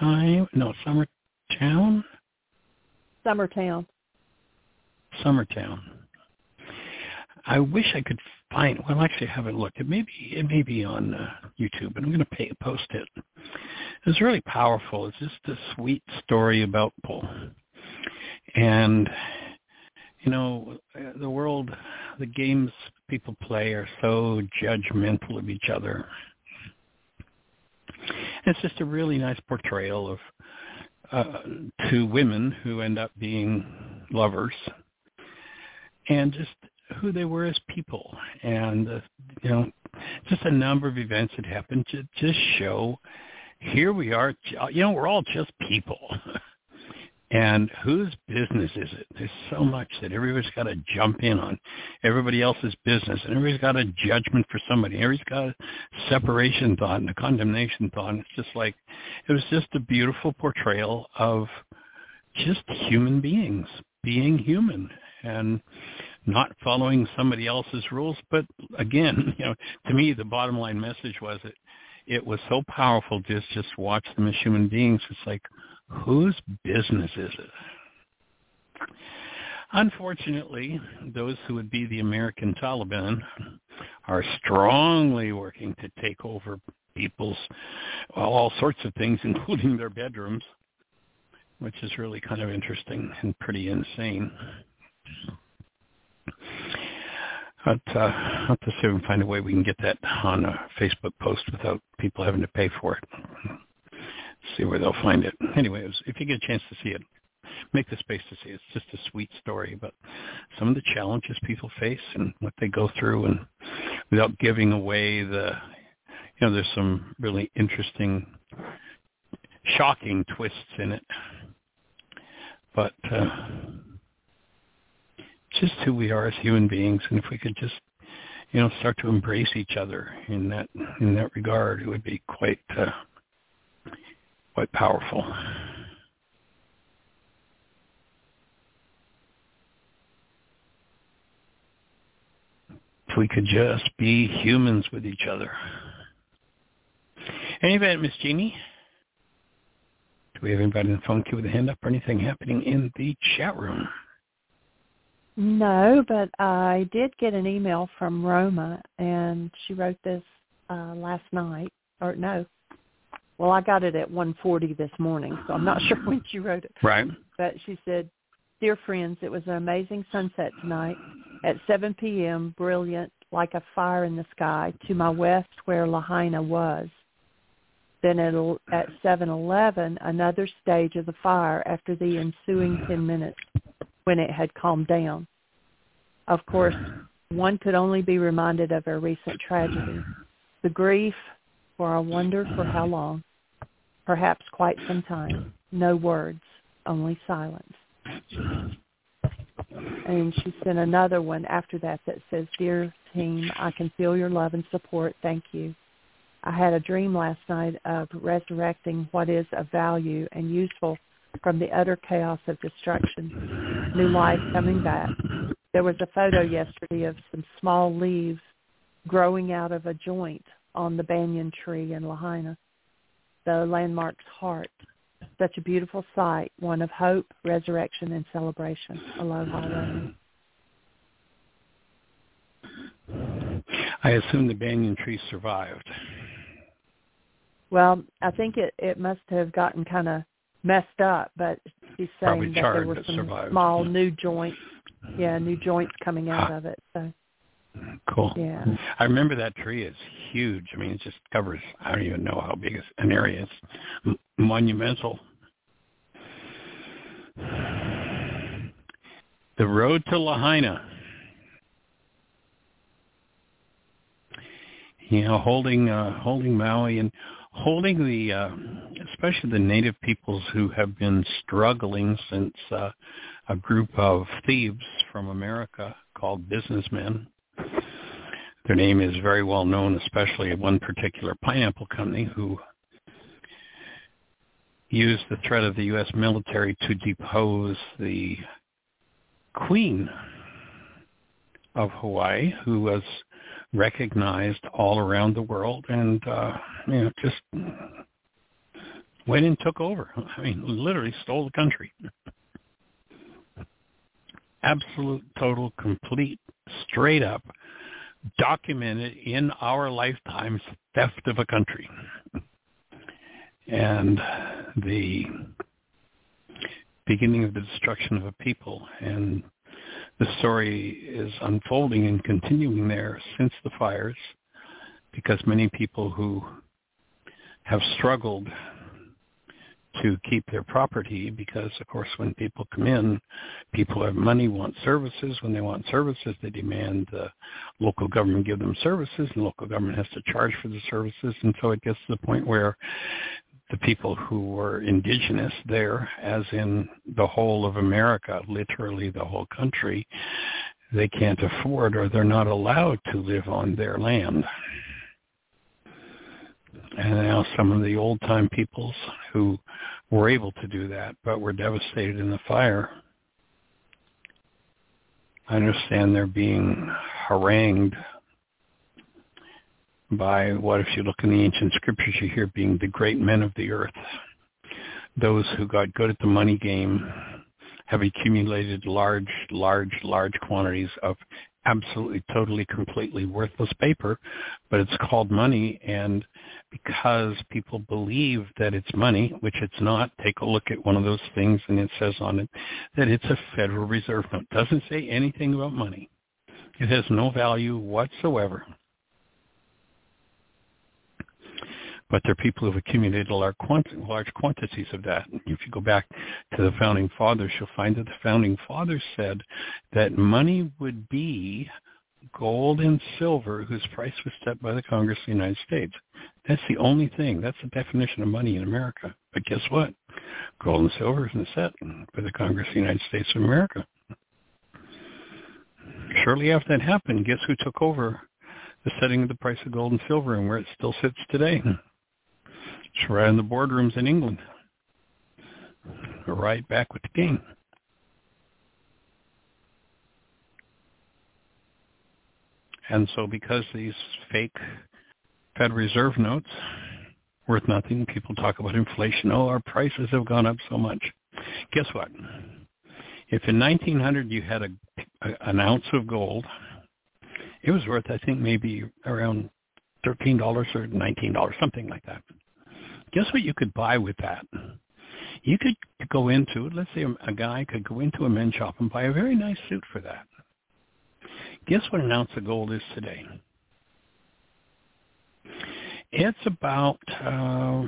Summertime? No, Summertown. Summertown. Summertown. I wish I could find. Well, actually, have a look. It may be. It may be on uh, YouTube, and I'm going to post it. It's really powerful. It's just a sweet story about Paul, and you know, the world, the games people play are so judgmental of each other. It's just a really nice portrayal of uh, two women who end up being lovers and just who they were as people, and uh, you know, just a number of events that happened to just show here we are. You know, we're all just people. And whose business is it? There's so much that everybody's got to jump in on everybody else's business, and everybody's got a judgment for somebody. Everybody's got a separation thought and a condemnation thought. And it's just like it was just a beautiful portrayal of just human beings being human and not following somebody else's rules. But again, you know, to me, the bottom line message was it it was so powerful just just watch them as human beings. It's like, Whose business is it? Unfortunately, those who would be the American Taliban are strongly working to take over people's well, all sorts of things, including their bedrooms, which is really kind of interesting and pretty insane. But uh, I'll have to see if we can find a way we can get that on a Facebook post without people having to pay for it. See where they'll find it. Anyway, if you get a chance to see it, make the space to see it. It's just a sweet story about some of the challenges people face and what they go through, and without giving away the, you know, there's some really interesting, shocking twists in it. But uh, just who we are as human beings, and if we could just, you know, start to embrace each other in that in that regard, it would be quite uh, quite powerful. If we could just be humans with each other. Anybody, Miss Jeanie? Do we have anybody in the phone queue with a hand up or anything happening in the chat room? No, but I did get an email from Roma, and she wrote this uh, last night. Or no, well, I got it at 1:40 this morning, so I'm not sure when she wrote it. Right. But she said, "Dear friends, it was an amazing sunset tonight at 7 p.m. Brilliant, like a fire in the sky, to my west where Lahaina was. Then at at 7:11, another stage of the fire after the ensuing 10 minutes." When it had calmed down. Of course, one could only be reminded of our recent tragedy. The grief, for I wonder for how long, perhaps quite some time. No words, only silence. And she sent another one after that that says, Dear team, I can feel your love and support. Thank you. I had a dream last night of resurrecting what is of value and useful from the utter chaos of destruction, new life coming back. There was a photo yesterday of some small leaves growing out of a joint on the banyan tree in Lahaina, the landmark's heart. Such a beautiful sight, one of hope, resurrection, and celebration. Aloha. I assume the banyan tree survived. Well, I think it it must have gotten kind of messed up, but she's saying that there were some survived. small new joints. Yeah, new joints coming out of it. So cool. Yeah. I remember that tree is huge. I mean, it just covers. I don't even know how big an area. It's m- monumental. The road to Lahaina. You know, holding uh, holding Maui and holding the, uh, especially the native peoples who have been struggling since uh, a group of thieves from America called businessmen. Their name is very well known, especially at one particular pineapple company who used the threat of the U.S. military to depose the queen of Hawaii, who was recognized all around the world and uh you know just went and took over. I mean literally stole the country. Absolute total complete straight up documented in our lifetimes theft of a country. And the beginning of the destruction of a people. And the story is unfolding and continuing there since the fires because many people who have struggled to keep their property because of course when people come in people have money want services when they want services they demand the local government give them services and local government has to charge for the services and so it gets to the point where the people who were indigenous there, as in the whole of America, literally the whole country, they can't afford or they're not allowed to live on their land. And now some of the old-time peoples who were able to do that but were devastated in the fire, I understand they're being harangued by what if you look in the ancient scriptures you hear being the great men of the earth those who got good at the money game have accumulated large, large, large quantities of absolutely, totally, completely worthless paper, but it's called money. And because people believe that it's money, which it's not, take a look at one of those things and it says on it that it's a Federal Reserve note. Doesn't say anything about money. It has no value whatsoever. but there are people who've accumulated large, large quantities of that. If you go back to the founding fathers, you'll find that the founding fathers said that money would be gold and silver whose price was set by the Congress of the United States. That's the only thing. That's the definition of money in America. But guess what? Gold and silver isn't set by the Congress of the United States of America. Shortly after that happened, guess who took over the setting of the price of gold and silver and where it still sits today? It's right in the boardrooms in England. Right back with the king. And so because these fake Fed Reserve notes worth nothing, people talk about inflation. Oh, our prices have gone up so much. Guess what? If in 1900 you had a, a an ounce of gold, it was worth I think maybe around $13 or $19, something like that. Guess what you could buy with that? You could go into, let's say a, a guy could go into a men's shop and buy a very nice suit for that. Guess what an ounce of gold is today? It's about, uh,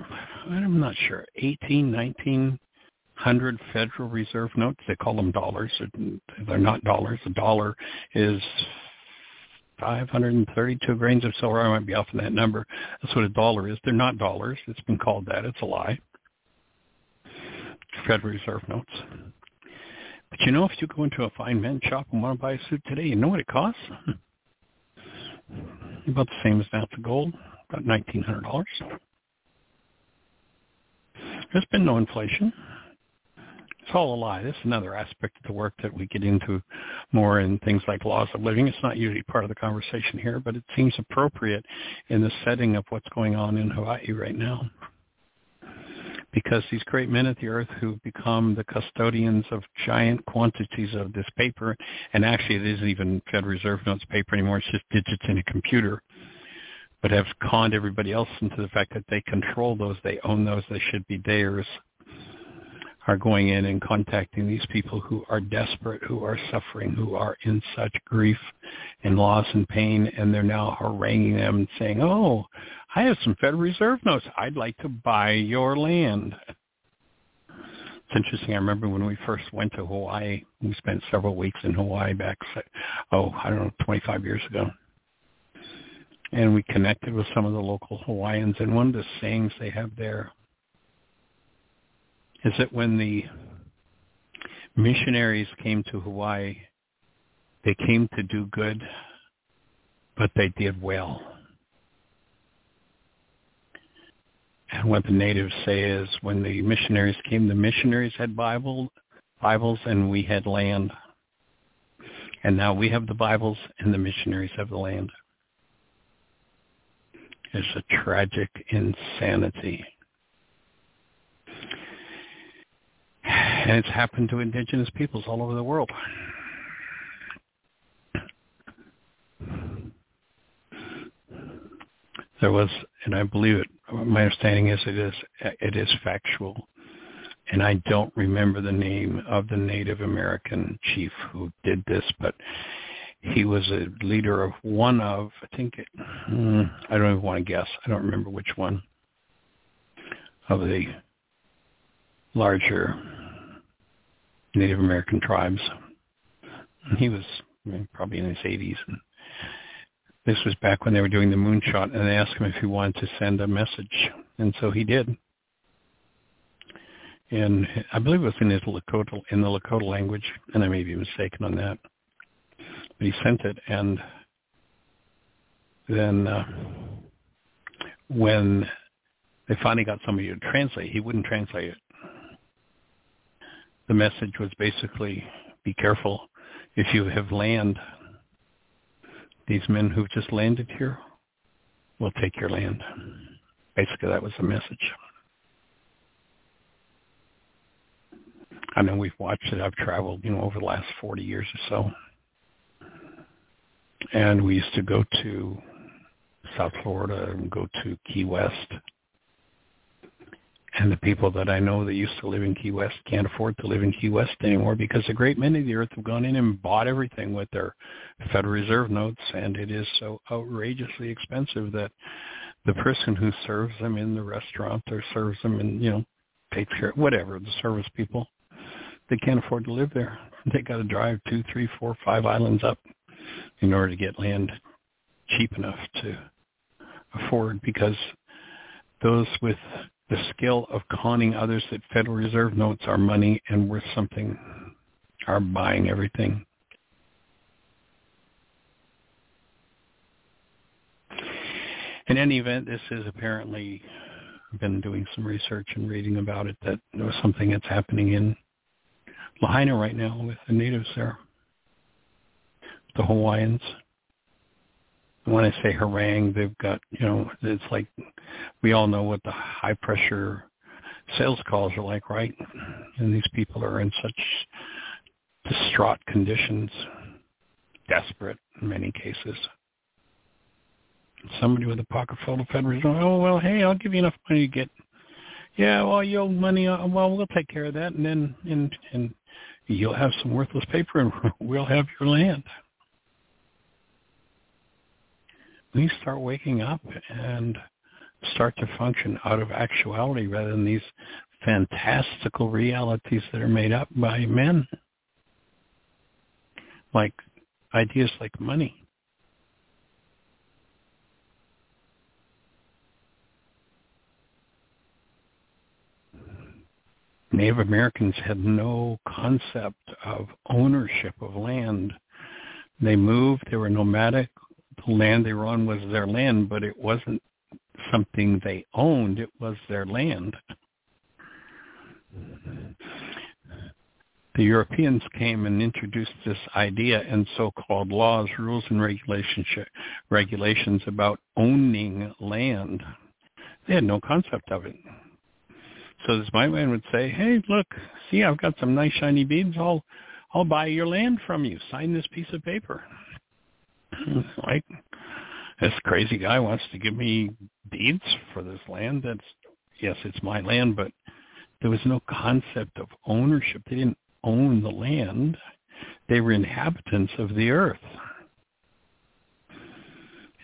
I'm not sure, 18, 1900 Federal Reserve notes. They call them dollars. They're not dollars. A dollar is 532 grains of silver. I might be off on that number. That's what a dollar is. They're not dollars. It's been called that. It's a lie. Federal Reserve notes. But you know, if you go into a fine men's shop and want to buy a suit today, you know what it costs? About the same as that of gold, about $1,900. There's been no inflation it's all a lie. This is another aspect of the work that we get into more in things like laws of living. It's not usually part of the conversation here, but it seems appropriate in the setting of what's going on in Hawaii right now. Because these great men of the earth who've become the custodians of giant quantities of this paper, and actually it isn't even Fed Reserve notes paper anymore, it's just digits in a computer, but have conned everybody else into the fact that they control those, they own those, they should be theirs are going in and contacting these people who are desperate, who are suffering, who are in such grief and loss and pain, and they're now haranguing them and saying, oh, I have some Federal Reserve notes. I'd like to buy your land. It's interesting. I remember when we first went to Hawaii, we spent several weeks in Hawaii back, oh, I don't know, 25 years ago. And we connected with some of the local Hawaiians, and one of the sayings they have there is that when the missionaries came to Hawaii, they came to do good, but they did well. And what the natives say is when the missionaries came, the missionaries had Bible, Bibles and we had land. And now we have the Bibles and the missionaries have the land. It's a tragic insanity. And it's happened to indigenous peoples all over the world. There was, and I believe it, my understanding is it is, it is factual. And I don't remember the name of the Native American chief who did this, but he was a leader of one of, I think, it, hmm, I don't even want to guess. I don't remember which one of the larger Native American tribes. He was probably in his 80s. And this was back when they were doing the moonshot, and they asked him if he wanted to send a message, and so he did. And I believe it was in his Lakota, in the Lakota language, and I may be mistaken on that. But he sent it, and then uh, when they finally got somebody to translate, he wouldn't translate it the message was basically be careful if you have land. These men who've just landed here will take your land. Basically, that was the message. I know we've watched it. I've traveled, you know, over the last 40 years or so. And we used to go to South Florida and go to Key West. And the people that I know that used to live in Key West can't afford to live in Key West anymore because a great many of the earth have gone in and bought everything with their Federal Reserve notes, and it is so outrageously expensive that the person who serves them in the restaurant or serves them in, you know, takes care, whatever, the service people, they can't afford to live there. They got to drive two, three, four, five islands up in order to get land cheap enough to afford because those with the skill of conning others that Federal Reserve notes are money and worth something are buying everything. In any event, this is apparently I've been doing some research and reading about it that there was something that's happening in Lahaina right now with the natives there, the Hawaiians. When I say harangue, they've got, you know, it's like we all know what the high pressure sales calls are like, right? And these people are in such distraught conditions, desperate in many cases. Somebody with a pocket full of Federal Reserve, oh, well, hey, I'll give you enough money to get yeah, well, you owe money. Uh, well, we'll take care of that, and then and and you'll have some worthless paper, and we'll have your land. We start waking up and start to function out of actuality rather than these fantastical realities that are made up by men, like ideas like money. Native Americans had no concept of ownership of land. They moved, they were nomadic. The land they were on was their land, but it wasn't something they owned. It was their land. The Europeans came and introduced this idea and so-called laws, rules, and regulations, about owning land. They had no concept of it. So this white man would say, "Hey, look, see, I've got some nice shiny beads. I'll I'll buy your land from you. Sign this piece of paper." Like this crazy guy wants to give me deeds for this land. That's yes, it's my land, but there was no concept of ownership. They didn't own the land. They were inhabitants of the earth.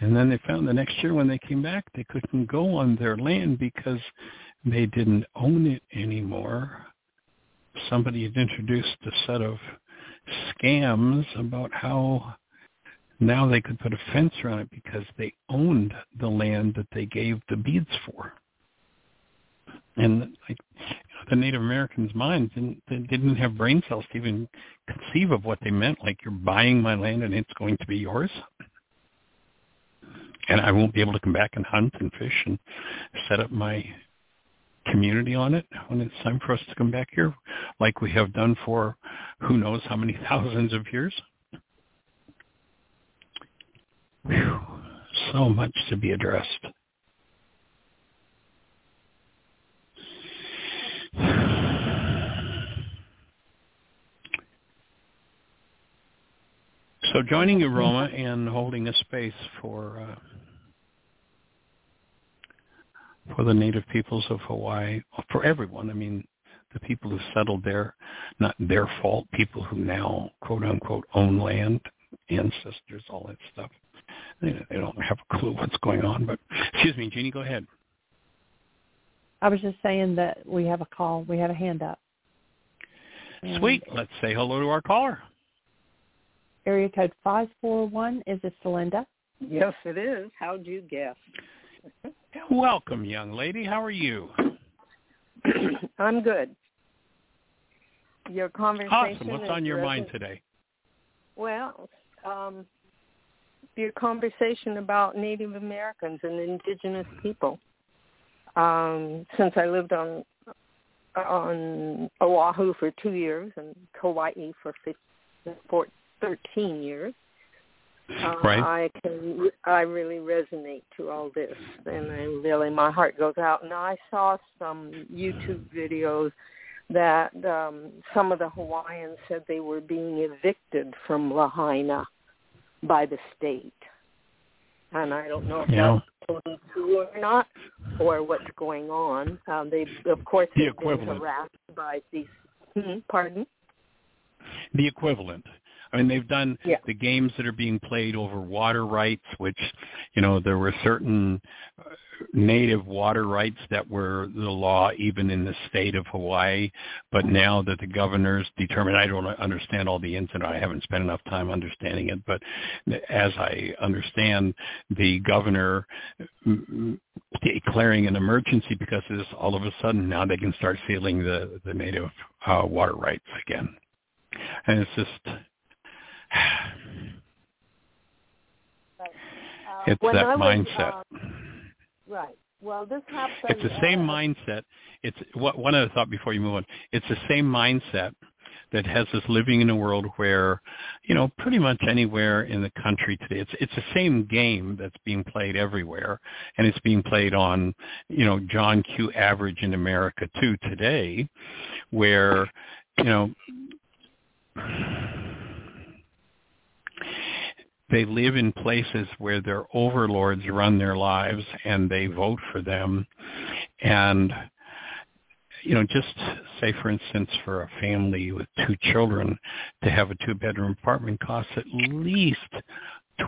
And then they found the next year when they came back, they couldn't go on their land because they didn't own it anymore. Somebody had introduced a set of scams about how now they could put a fence around it because they owned the land that they gave the beads for. And like the Native Americans' minds didn't they didn't have brain cells to even conceive of what they meant. Like you're buying my land and it's going to be yours, and I won't be able to come back and hunt and fish and set up my community on it when it's time for us to come back here, like we have done for who knows how many thousands of years. Whew, so much to be addressed. So joining you, Roma, and holding a space for uh, for the native peoples of Hawaii, for everyone. I mean, the people who settled there, not their fault, people who now, quote unquote, own land, ancestors, all that stuff. They, they don't have a clue what's going on. But, excuse me, Jeanie, go ahead. I was just saying that we have a call. We have a hand up. Sweet. Let's say hello to our caller. Area code 541. Is this Celinda? Yes, it is. How'd you guess? Welcome, young lady. How are you? I'm good. Your conversation. Awesome. What's on your mind today? Well, um, your conversation about Native Americans and indigenous people. Um, since I lived on on Oahu for two years and Kauai for 15, for 13 years, uh, Right. I can I really resonate to all this, and I really my heart goes out. And I saw some YouTube videos that um, some of the Hawaiians said they were being evicted from Lahaina by the state. And I don't know if yeah. that's totally true or not, or what's going on. Um, they, of course, the been equivalent. harassed by these. Hmm, pardon? The equivalent. I mean, they've done Yeah. the games that are being played over water rights, which, you know, there were certain uh, native water rights that were the law even in the state of Hawaii. But now that the governors determined, I don't understand all the ins and outs. I haven't spent enough time understanding it. But as I understand, the governor mm, declaring an emergency because of this, all of a sudden now they can start sealing the, the native uh, water rights again. And it's just Uh, it's that was, mindset. um, right. Well, this happens. it's the same mindset. It's what one other thought before you move on. It's the same mindset that has us living in a world where, you know, pretty much anywhere in the country today, it's it's the same game that's being played everywhere, and it's being played on, you know, John Q. Average in America too today, where, you know. They live in places where their overlords run their lives and they vote for them. And you know, just say for instance for a family with two children to have a two bedroom apartment costs at least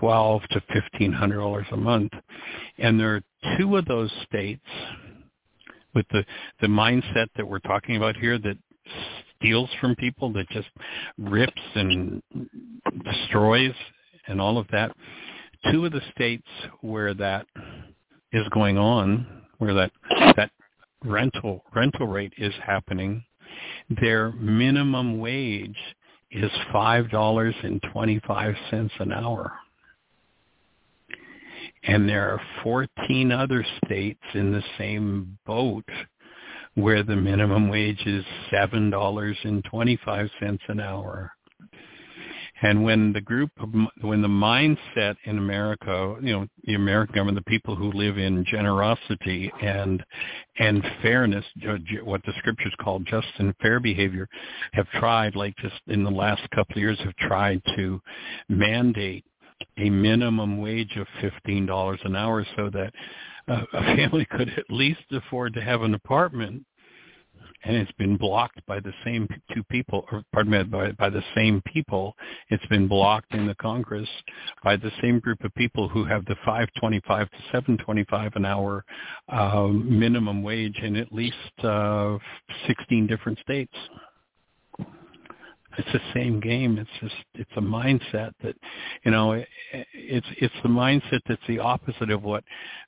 twelve to fifteen hundred dollars a month. And there are two of those states with the the mindset that we're talking about here that steals from people that just rips and destroys and all of that. Two of the states where that is going on, where that that rental rental rate is happening, their minimum wage is five dollars and twenty five cents an hour. And there are 14 other states in the same boat where the minimum wage is $7.25 an hour. And when the group, when the mindset in America, you know, the American government, the people who live in generosity and and fairness, what the scriptures call just and fair behavior, have tried, like just in the last couple of years, have tried to mandate a minimum wage of fifteen dollars an hour, so that uh, a family could at least afford to have an apartment and it's been blocked by the same two people, or pardon me, by, by the same people. It's been blocked in the Congress by the same group of people who have the 525 to 725 an hour um, minimum wage in at least uh, 16 different states. It's the same game. It's just it's a mindset that, you know, it, it's it's the mindset that's the opposite of what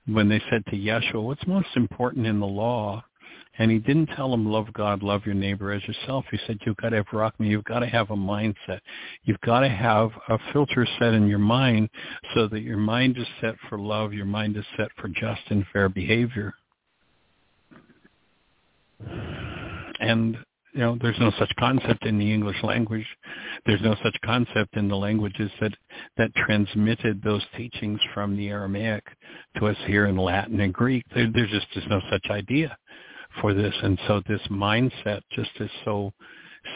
when they said to Yeshua, what's most important in the law and he didn't tell them love God, love your neighbor as yourself. He said you've got to have rockme, you've got to have a mindset. You've got to have a filter set in your mind so that your mind is set for love, your mind is set for just and fair behavior. And you know, there's no such concept in the English language. There's no such concept in the languages that that transmitted those teachings from the Aramaic to us here in Latin and Greek. There, there's just there's no such idea for this. And so this mindset just is so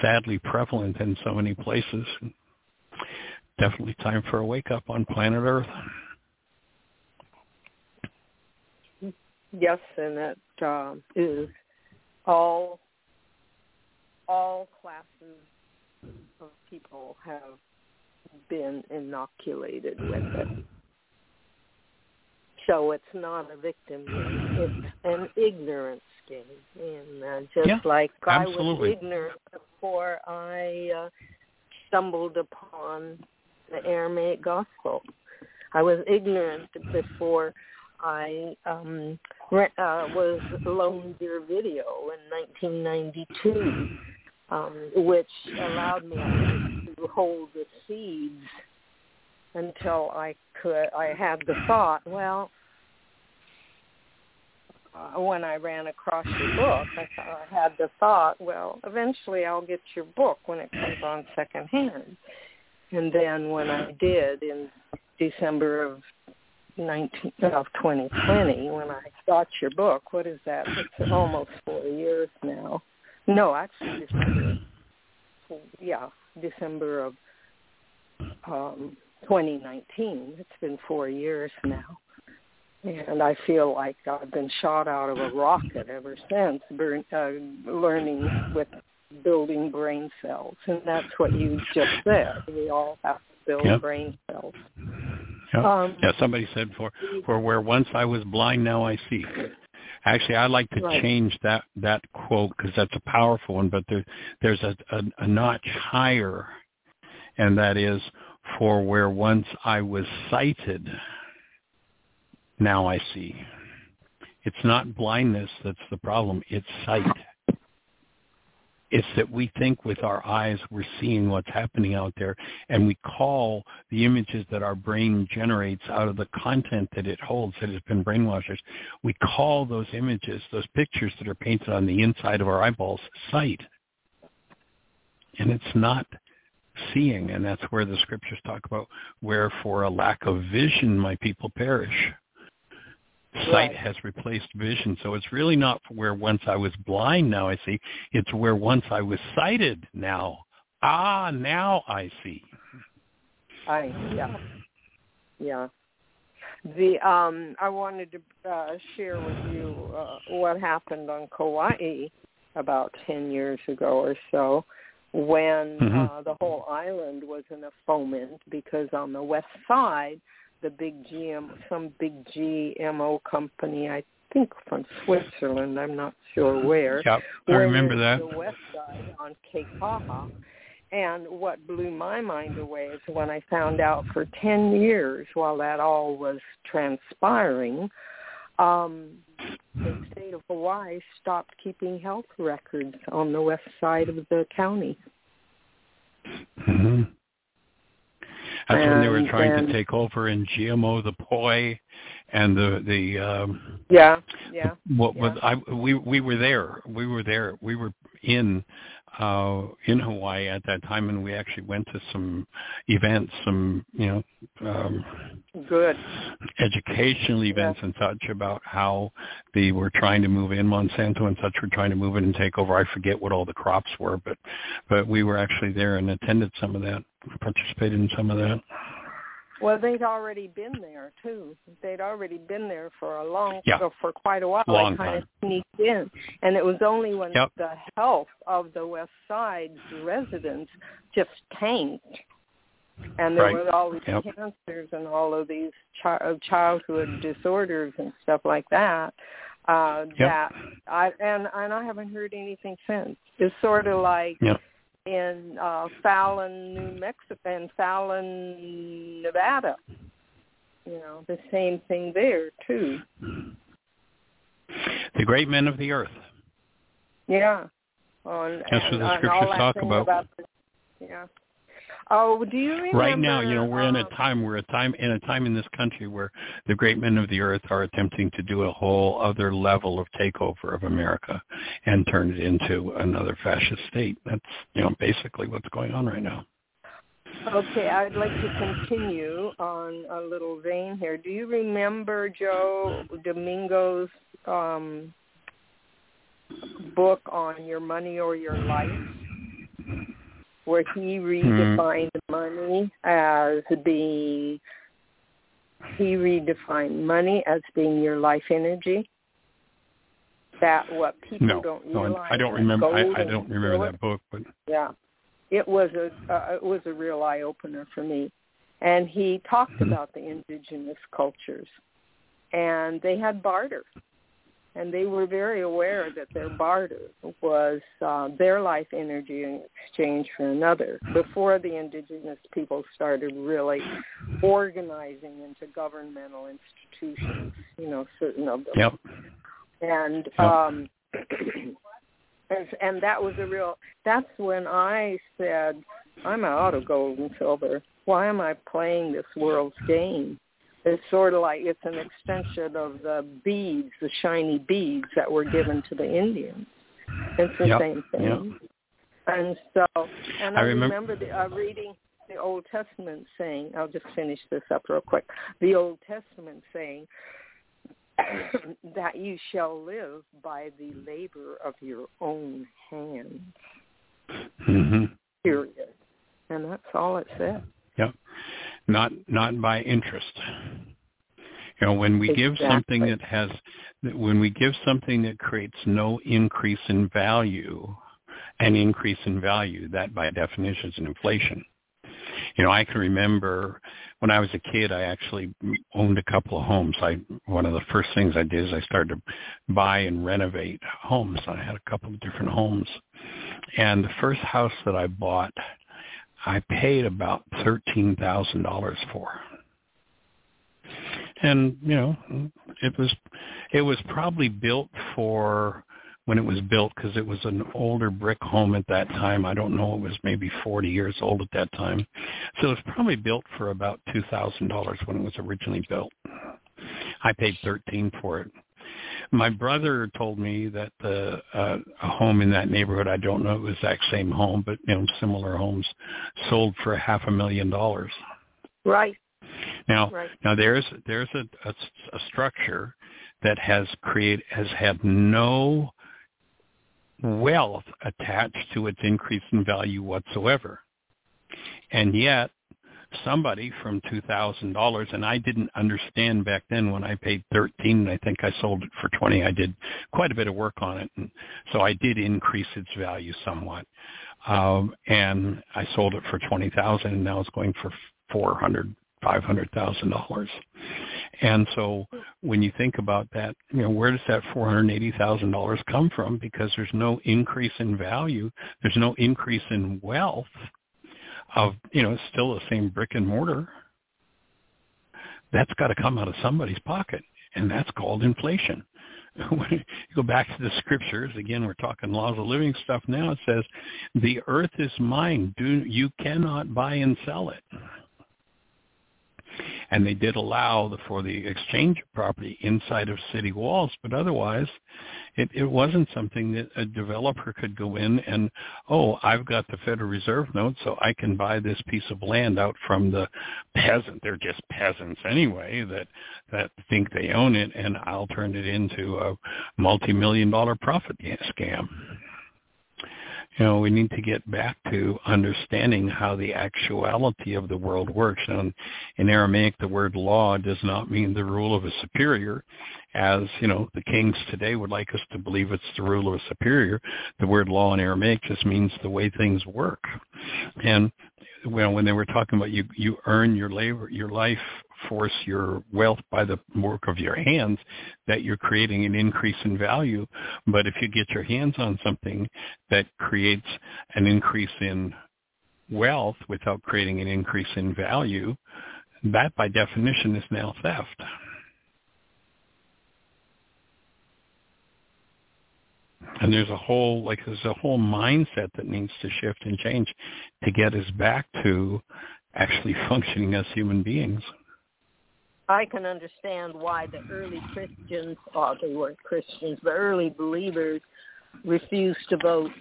sadly prevalent in so many places. Definitely time for a wake up on planet Earth. Yes, and that uh, is all all classes of people have been inoculated with it. So it's not a victim it's an ignorance game, and uh, just yeah, like absolutely. I was ignorant before I uh, stumbled upon the Aramaic gospel. I was ignorant before I um, re- uh, was loaned your video in 1992, um, which allowed me to hold the seeds until I could. I had the thought, well, when I ran across your book, I, thought, I had the thought, well, eventually I'll get your book when it comes on secondhand. And then when I did in December of 19 of 2020, when I got your book, what is that? It's almost four years now. No, actually December. Yeah, December of um, 2019. It's been four years now, and I feel like I've been shot out of a rocket ever since. Burn, uh, learning with building brain cells, and that's what you just said. We all have to build yep. brain cells. Yep. Um, yeah, somebody said for for where once I was blind, now I see. Actually, I'd like to right. change that that quote because that's a powerful one. But there, there's a, a, a notch higher, and that is for where once I was sighted, now I see. It's not blindness that's the problem; it's sight. It's that we think with our eyes we're seeing what's happening out there, and we call the images that our brain generates out of the content that it holds that has been brainwashed. We call those images, those pictures that are painted on the inside of our eyeballs, sight. And it's not seeing, and that's where the scriptures talk about where for a lack of vision my people perish sight right. has replaced vision. So it's really not where once I was blind, now I see. It's where once I was sighted, now. Ah, now I see. I yeah, yeah. The um, I wanted to uh, share with you uh, what happened on Kauai about ten years ago or so, when mm-hmm. uh, the whole island was in a foment because on the west side the big GM, some big GMO company, I think from Switzerland. I'm not sure where. Yep, I remember that. On the west side on Kekaha. And what blew my mind away is when I found out for 10 years while that all was transpiring, um, the state of Hawaii stopped keeping health records on the west side of the county. Mm-hmm. That's and, when they were trying and, to take over in GMO the poi and the the um yeah yeah what yeah. I we we were there we were there we were in uh in Hawaii at that time and we actually went to some events some you know um good. educational events yeah. and such about how they were trying to move in. Monsanto and such were trying to move in and take over. I forget what all the crops were but but we were actually there and attended some of that participated in some of that well, they'd already been there too. They'd already been there for a long, yeah. for quite a while. Long they kind time. of sneaked in, and it was only when yep. the health of the West Side residents just tanked, and there right. was all these yep. cancers and all of these chi- childhood disorders and stuff like that. Uh, yep. That I and and I haven't heard anything since. It's sort of like. Yep in uh, Fallon, New Mexico, and Fallon, Nevada. You know, the same thing there too. The great men of the earth. Yeah. On, That's and, what the scriptures talk about. about the, yeah. Oh, do you remember? Right now, you know, we're in a um, time we're a time in a time in this country where the great men of the earth are attempting to do a whole other level of takeover of America and turn it into another fascist state. That's you know basically what's going on right now. Okay, I'd like to continue on a little vein here. Do you remember Joe Dominguez's um, book on your money or your life? Where he redefined mm. money as being he redefined money as being your life energy. That what people no, don't realize. No, I don't remember. I, I don't remember that book, but yeah, it was a uh, it was a real eye opener for me. And he talked mm-hmm. about the indigenous cultures, and they had barter and they were very aware that their barter was uh, their life energy in exchange for another before the indigenous people started really organizing into governmental institutions you know certain of them yep. and yep. um and, and that was a real that's when i said i'm out of gold and silver why am i playing this world's game it's sort of like it's an extension of the beads, the shiny beads that were given to the Indians. It's the yep. same thing. Yep. And so, and I, I remember, remember the, uh, reading the Old Testament saying, I'll just finish this up real quick. The Old Testament saying that you shall live by the labor of your own hands. Mm-hmm. Period. And that's all it said. Yep. Not not by interest. You know, when we exactly. give something that has, when we give something that creates no increase in value, an increase in value, that by definition is an inflation. You know, I can remember when I was a kid, I actually owned a couple of homes. I one of the first things I did is I started to buy and renovate homes. I had a couple of different homes, and the first house that I bought, I paid about thirteen thousand dollars for. And you know it was it was probably built for when it was built because it was an older brick home at that time. I don't know it was maybe 40 years old at that time. So it was probably built for about two thousand dollars when it was originally built. I paid thirteen for it my brother told me that the uh, a home in that neighborhood i don't know the exact same home but you know similar homes sold for half a million dollars. Right. Now, right. now there's there's a, a, a structure that has created has had no wealth attached to its increase in value whatsoever, and yet somebody from two thousand dollars and I didn't understand back then when I paid thirteen and I think I sold it for twenty. I did quite a bit of work on it and so I did increase its value somewhat. Um and I sold it for twenty thousand and now it's going for four hundred five hundred thousand dollars. And so when you think about that, you know, where does that four hundred eighty thousand dollars come from? Because there's no increase in value, there's no increase in wealth of you know, still the same brick and mortar. That's got to come out of somebody's pocket, and that's called inflation. When you go back to the scriptures, again, we're talking laws of living stuff now. It says, "The earth is mine; do you cannot buy and sell it." And they did allow for the exchange of property inside of city walls, but otherwise it, it wasn't something that a developer could go in and, oh, I've got the Federal Reserve note, so I can buy this piece of land out from the peasant. They're just peasants anyway that, that think they own it, and I'll turn it into a multi-million dollar profit scam you know, we need to get back to understanding how the actuality of the world works. And in Aramaic, the word law does not mean the rule of a superior, as, you know, the kings today would like us to believe it's the rule of a superior. The word law in Aramaic just means the way things work. And well, when they were talking about you, you earn your labor, your life force, your wealth by the work of your hands, that you're creating an increase in value. But if you get your hands on something that creates an increase in wealth without creating an increase in value, that by definition is now theft. And there's a whole like there's a whole mindset that needs to shift and change to get us back to actually functioning as human beings. I can understand why the early Christians, or they weren't Christians, but early believers refused to vote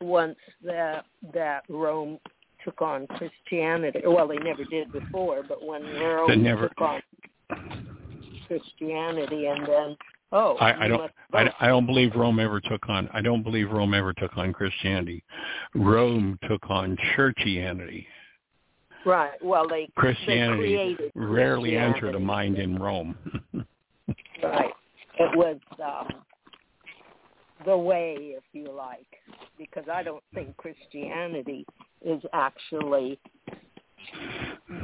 once that that Rome took on Christianity. Well, they never did before, but when Rome never... took on Christianity, and then oh, I, I don't, I, I don't believe Rome ever took on. I don't believe Rome ever took on Christianity. Rome took on churchianity. Right. Well, they Christianity they rarely Christianity. entered a mind in Rome. right. It was um, the way, if you like, because I don't think Christianity is actually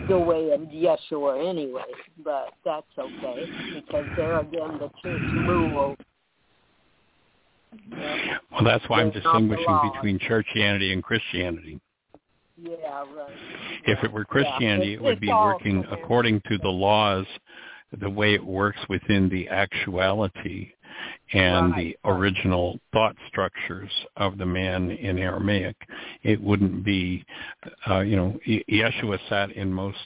the way of Yeshua anyway. But that's okay because there again, the church rule. Well, that's why I'm There's not the distinguishing between churchianity and Christianity. Yeah, right. If it were Christianity, Yeah. it would be working according to the laws, the way it works within the actuality and Right, the original thought structures of the man in Aramaic. It wouldn't be, uh, you know, Yeshua sat in most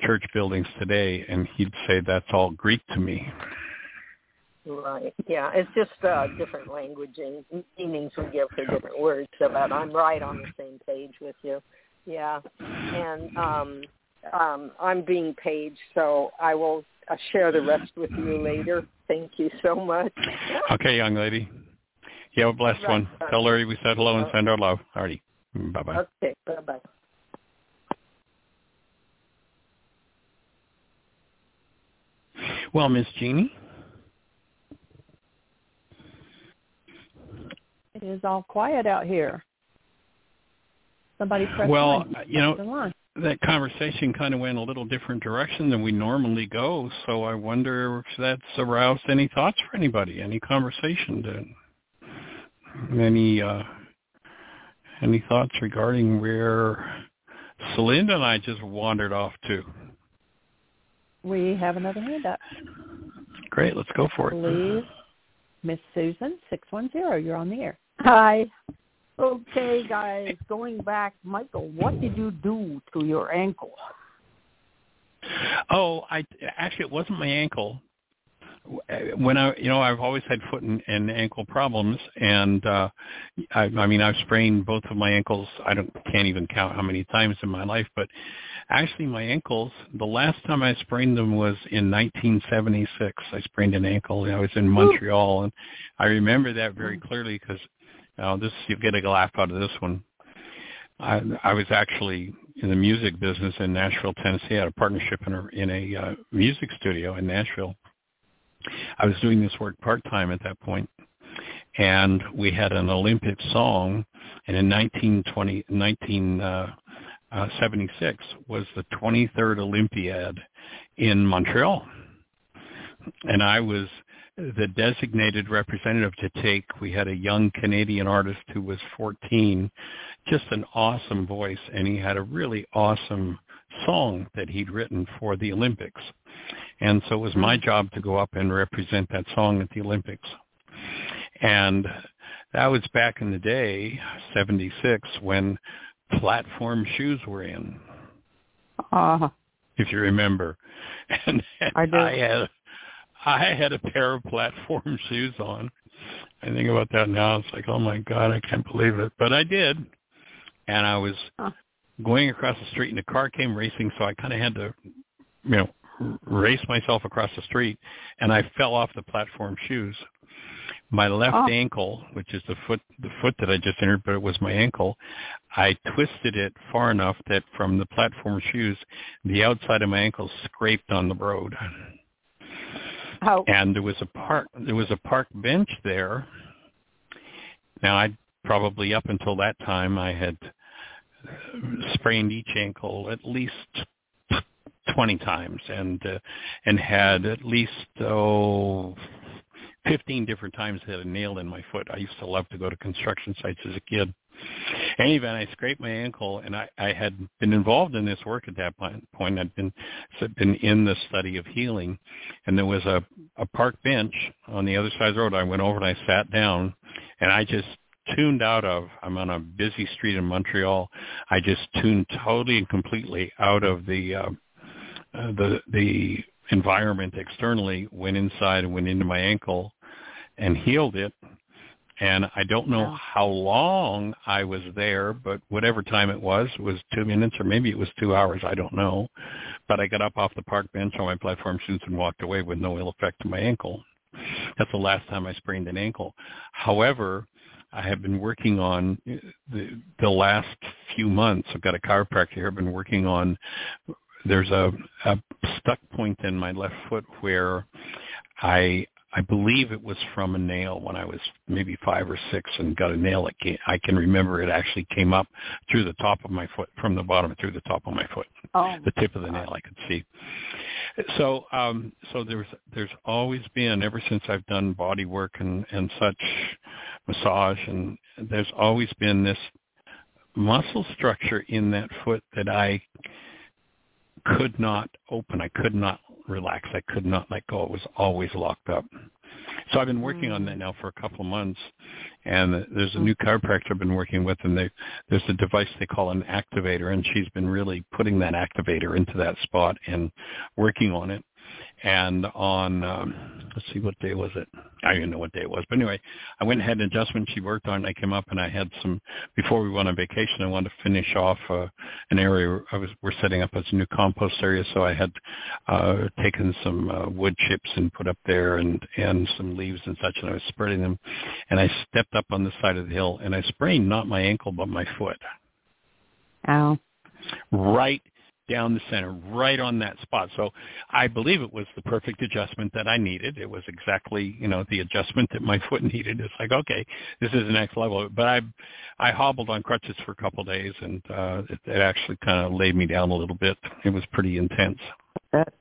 church buildings today and he'd say, that's all Greek to me. Right. Yeah, it's just uh, different language and meanings we give for different words. So, but I'm right on the same page with you. Yeah, and um, um, I'm being paid, so I will uh, share the rest with you later. Thank you so much. Okay, young lady. You have a blessed right, one. Tell Larry we said hello and send our love. Alrighty. Mm, bye-bye. Okay, bye-bye. Well, Miss Jeanie. It is all quiet out here. Somebody press Well, you know, that conversation kind of went a little different direction than we normally go. So I wonder if that's aroused any thoughts for anybody, any conversation, to, any uh, any thoughts regarding where Celinda and I just wandered off to. We have another hand up. Great, let's go for it. Please, Miss Susan, 610, you're on the air. Hi. Okay, guys, going back, Michael, what did you do to your ankle? Oh, I actually it wasn't my ankle. When I, you know, I've always had foot and, and ankle problems, and uh I, I mean, I've sprained both of my ankles. I don't can't even count how many times in my life, but actually, my ankles. The last time I sprained them was in 1976. I sprained an ankle. And I was in Montreal, and I remember that very clearly because now, this you'll get a laugh out of this one. I, I was actually in the music business in Nashville, Tennessee. I had a partnership in a, in a uh, music studio in Nashville. I was doing this work part time at that point, and we had an Olympic song. And in 1920, 1976 uh, uh, was the 23rd Olympiad in Montreal, and I was the designated representative to take. We had a young Canadian artist who was 14, just an awesome voice, and he had a really awesome song that he'd written for the Olympics. And so it was my job to go up and represent that song at the Olympics. And that was back in the day, 76, when platform shoes were in. Uh, if you remember. And, and I, do. I had I had a pair of platform shoes on. I think about that now. It's like, oh my God, I can't believe it. But I did. And I was huh. going across the street and the car came racing, so I kind of had to, you know, race myself across the street. And I fell off the platform shoes. My left oh. ankle, which is the foot, the foot that I just entered, but it was my ankle. I twisted it far enough that from the platform shoes, the outside of my ankle scraped on the road. How? And there was a park there was a park bench there. Now I probably up until that time I had sprained each ankle at least 20 times and uh, and had at least oh 15 different times had a nail in my foot. I used to love to go to construction sites as a kid any event, I scraped my ankle, and I, I had been involved in this work at that point. I'd been been in the study of healing, and there was a a park bench on the other side of the road. I went over and I sat down, and I just tuned out of. I'm on a busy street in Montreal. I just tuned totally and completely out of the uh, uh, the the environment externally. Went inside and went into my ankle, and healed it and I don't know how long I was there, but whatever time it was, it was two minutes or maybe it was two hours. I don't know. But I got up off the park bench on my platform shoes and walked away with no ill effect to my ankle. That's the last time I sprained an ankle. However, I have been working on uh, the, the last few months. I've got a chiropractor here. I've been working on. There's a, a stuck point in my left foot where I I believe it was from a nail when I was maybe five or six and got a nail. That came, I can remember it actually came up through the top of my foot, from the bottom through the top of my foot. Oh. The tip of the nail I could see. So, um, so there's there's always been ever since I've done body work and and such massage, and there's always been this muscle structure in that foot that I could not open. I could not relax. I could not let go. It was always locked up. So I've been working on that mm. now for a couple of months, and there's a new chiropractor I've been working with, and they, there's a device they call an activator, and she's been really putting that activator into that spot and working on it. And on um, let's see, what day was it? I don't even know what day it was. But anyway, I went ahead and had an adjustment she worked on. I came up and I had some before we went on vacation. I wanted to finish off uh, an area I was we're setting up as a new compost area. So I had uh, taken some uh, wood chips and put up there and and some leaves and such, and I was spreading them. And I stepped up on the side of the hill and I sprained not my ankle but my foot. Ow. Right down the center, right on that spot. So I believe it was the perfect adjustment that I needed. It was exactly, you know, the adjustment that my foot needed. It's like, okay, this is the next level. But I, I hobbled on crutches for a couple of days, and uh, it, it actually kind of laid me down a little bit. It was pretty intense. That,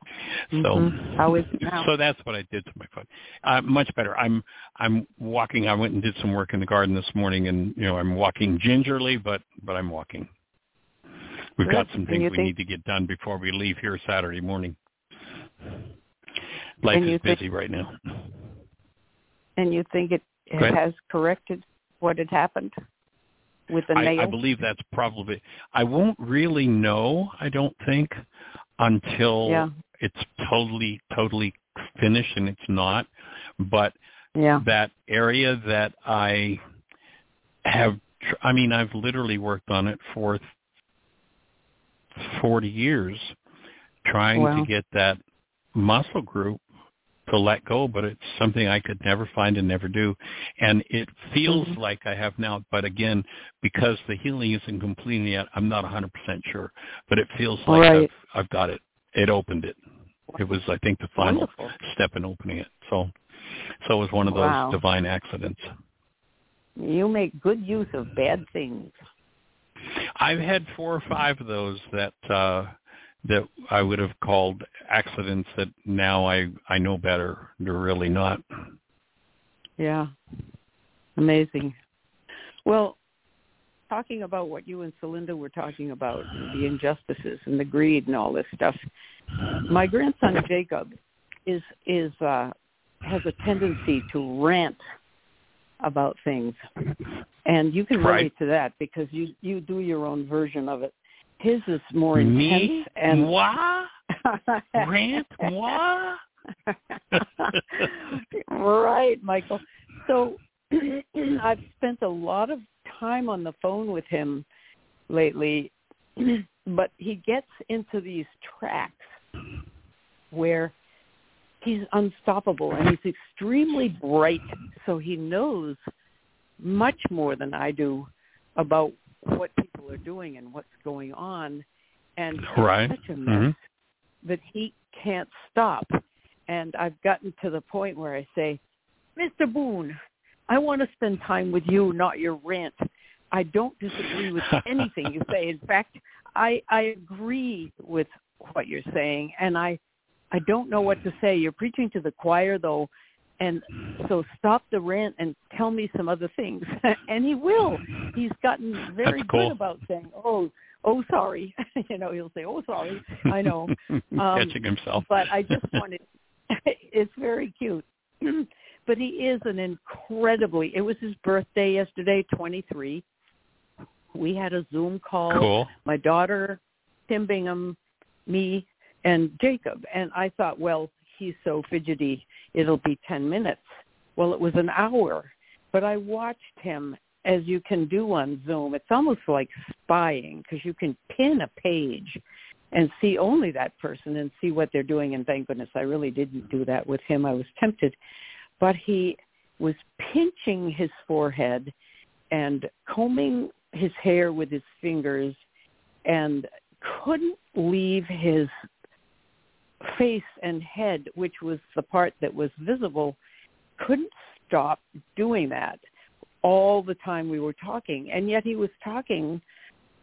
So, mhm. How is it now? so that's what I did to my foot. Uh, much better. I'm I'm walking. I went and did some work in the garden this morning, and you know I'm walking gingerly, but but I'm walking. We've got some things we think- need to get done before we leave here Saturday morning. Life is think- busy right now. and you think it, it has corrected what had happened with the I, nail? I believe that's probably. I won't really know. I don't think until Yeah. it's totally totally finished, and it's not. But yeah. that area that I have, tr- I mean, I've literally worked on it for 40 years trying Wow. to get that muscle group to let go, but it's something I could never find and never do. And it feels Mhm. like I have now, but again, because the healing isn't complete yet, I'm not 100% sure. But it feels like Right. I've, I've got it. It opened it. It was, I think, the final Wonderful. step in opening it. So, so it was one of those Wow. divine accidents. You make good use of bad things. I've had four or five of those that uh that I would have called accidents that now I I know better. They're really not. Yeah. Amazing. Well, talking about what you and Celinda were talking about, the injustices and the greed and all this stuff. My grandson Jacob is is uh has a tendency to rant about things. And you can Right. relate to that because you you do your own version of it. His is more Me? intense and What? Rant? What? right, Michael. So I've spent a lot of time on the phone with him lately, but he gets into these tracks where he's unstoppable and he's extremely bright, so he knows much more than I do about what people are doing and what's going on. And Right. such a mess Mhm. that he can't stop. And I've gotten to the point where I say, Mr. Boone, I want to spend time with you, not your rant. I don't disagree with anything you say. In fact, I I agree with what you're saying, and I I don't know what to say. You're preaching to the choir though, and so stop the rant and tell me some other things. and he will. He's gotten very cool. good about saying, "Oh, oh, sorry." you know, he'll say, "Oh, sorry." I know. Um, Catching himself. but I just wanted. it's very cute. but he is an incredibly. It was his birthday yesterday, 23. We had a Zoom call. Cool. My daughter, Tim Bingham, me, and Jacob. And I thought, well, he's so fidgety, it'll be 10 minutes. Well, it was an hour. But I watched him as you can do on Zoom. It's almost like spying because you can pin a page and see only that person and see what they're doing. And thank goodness I really didn't do that with him. I was tempted. But he was pinching his forehead and combing his hair with his fingers and couldn't leave his face and head, which was the part that was visible, couldn't stop doing that all the time we were talking. And yet he was talking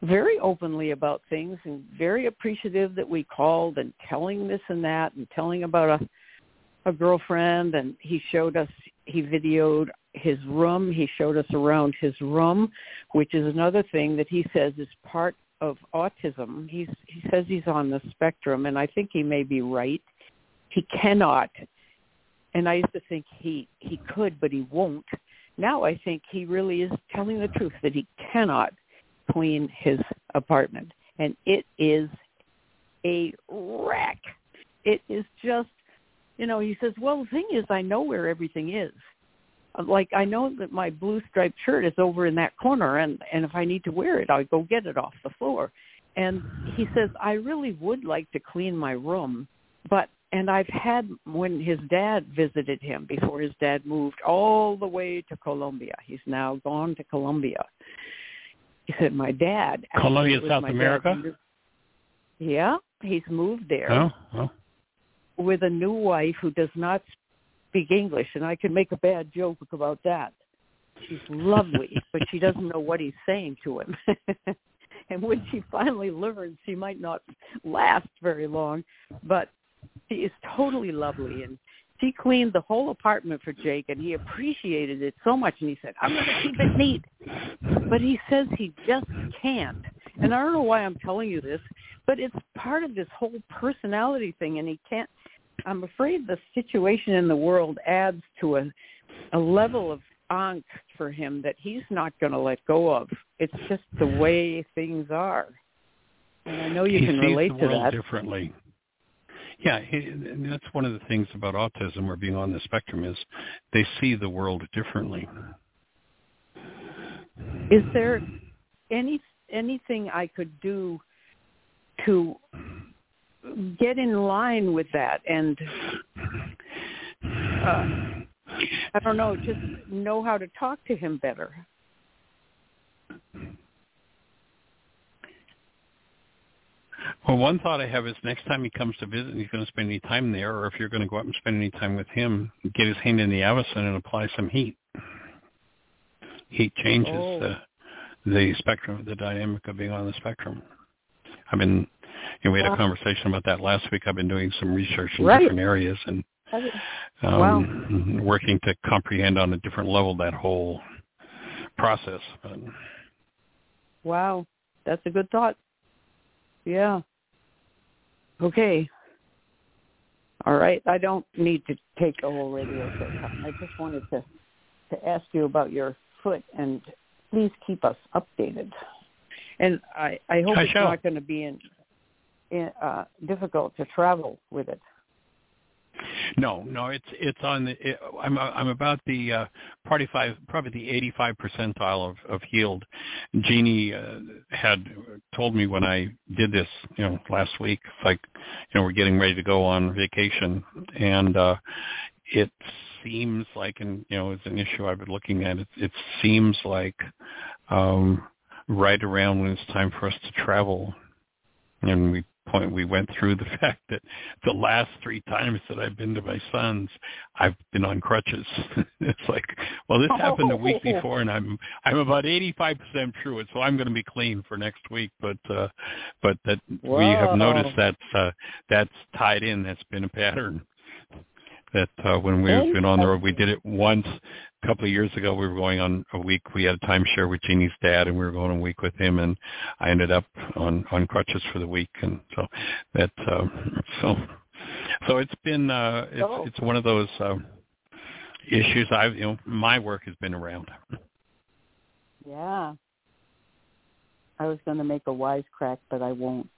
very openly about things and very appreciative that we called and telling this and that and telling about a a girlfriend and he showed us he videoed his room he showed us around his room which is another thing that he says is part of autism. He's he says he's on the spectrum and i think he may be right. He cannot and i used to think he he could but he won't. Now i think he really is telling the truth that he cannot clean his apartment and it is a wreck. It is just you know, he says, well, the thing is, I know where everything is. Like I know that my blue striped shirt is over in that corner, and and if I need to wear it, I'll go get it off the floor. And he says, I really would like to clean my room, but and I've had when his dad visited him before his dad moved all the way to Colombia. He's now gone to Colombia. He said, my dad. Colombia, South America. Dad, yeah, he's moved there. Oh, oh. With a new wife who does not speak English, and I can make a bad joke about that. She's lovely, but she doesn't know what he's saying to him. and when she finally learns, she might not last very long. But she is totally lovely, and she cleaned the whole apartment for Jake, and he appreciated it so much. And he said, "I'm going to keep it neat," but he says he just can't. And I don't know why I'm telling you this, but it's part of this whole personality thing, and he can't. I'm afraid the situation in the world adds to a a level of angst for him that he's not going to let go of. It's just the way things are. And I know you he can relate sees the to world that. differently. Yeah, he, and that's one of the things about autism or being on the spectrum is they see the world differently. Is there any anything I could do to get in line with that and uh, I don't know, just know how to talk to him better? Well, one thought I have is next time he comes to visit and he's going to spend any time there, or if you're going to go out and spend any time with him, get his hand in the avicen and apply some heat. Heat changes Oh. the the spectrum, the dynamic of being on the spectrum. I've been, you know, we had a conversation about that last week. I've been doing some research in Right. different areas and um, Wow. working to comprehend on a different level that whole process. But Wow, that's a good thought. Yeah. Okay. All right. I don't need to take the whole radio show. I just wanted to to ask you about your foot and please keep us updated. And I I hope I it's shall. not going to be in, in uh difficult to travel with it. No, no, it's it's on the. It, I'm I'm about the uh, probably five, probably the 85 percentile of of healed. Jeanie uh, had told me when I did this, you know, last week. It's like, you know, we're getting ready to go on vacation, and uh, it seems like, and you know, it's an issue I've been looking at. It, it seems like um, right around when it's time for us to travel, and we point we went through the fact that the last three times that I've been to my son's, I've been on crutches. it's like, well, this happened a week before, and I'm I'm about eighty five percent through it, so I'm going to be clean for next week. But uh, but that we have noticed that's uh, that's tied in. That's been a pattern. That uh, when we've been on the road, we did it once a couple of years ago. We were going on a week. We had a timeshare with Jeanie's dad, and we were going a week with him. And I ended up on on crutches for the week, and so that uh, so so it's been uh, it's Oh. it's one of those uh, issues. I have you know my work has been around. Yeah. I was going to make a wisecrack, but I won't.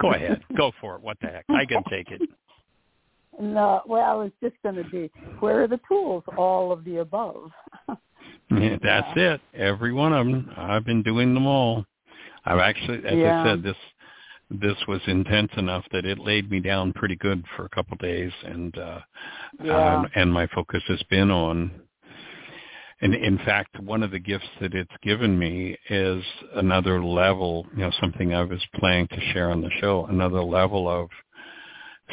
Go ahead, go for it. What the heck? I can take it. No, well, I was just going to be, where are the tools? All of the above. Yeah, that's it. Every one of them. I've been doing them all. I've actually, as Yeah. I said, this this was intense enough that it laid me down pretty good for a couple of days, and uh, Yeah. um, and my focus has been on. And in fact, one of the gifts that it's given me is another level. You know, something I was planning to share on the show. Another level of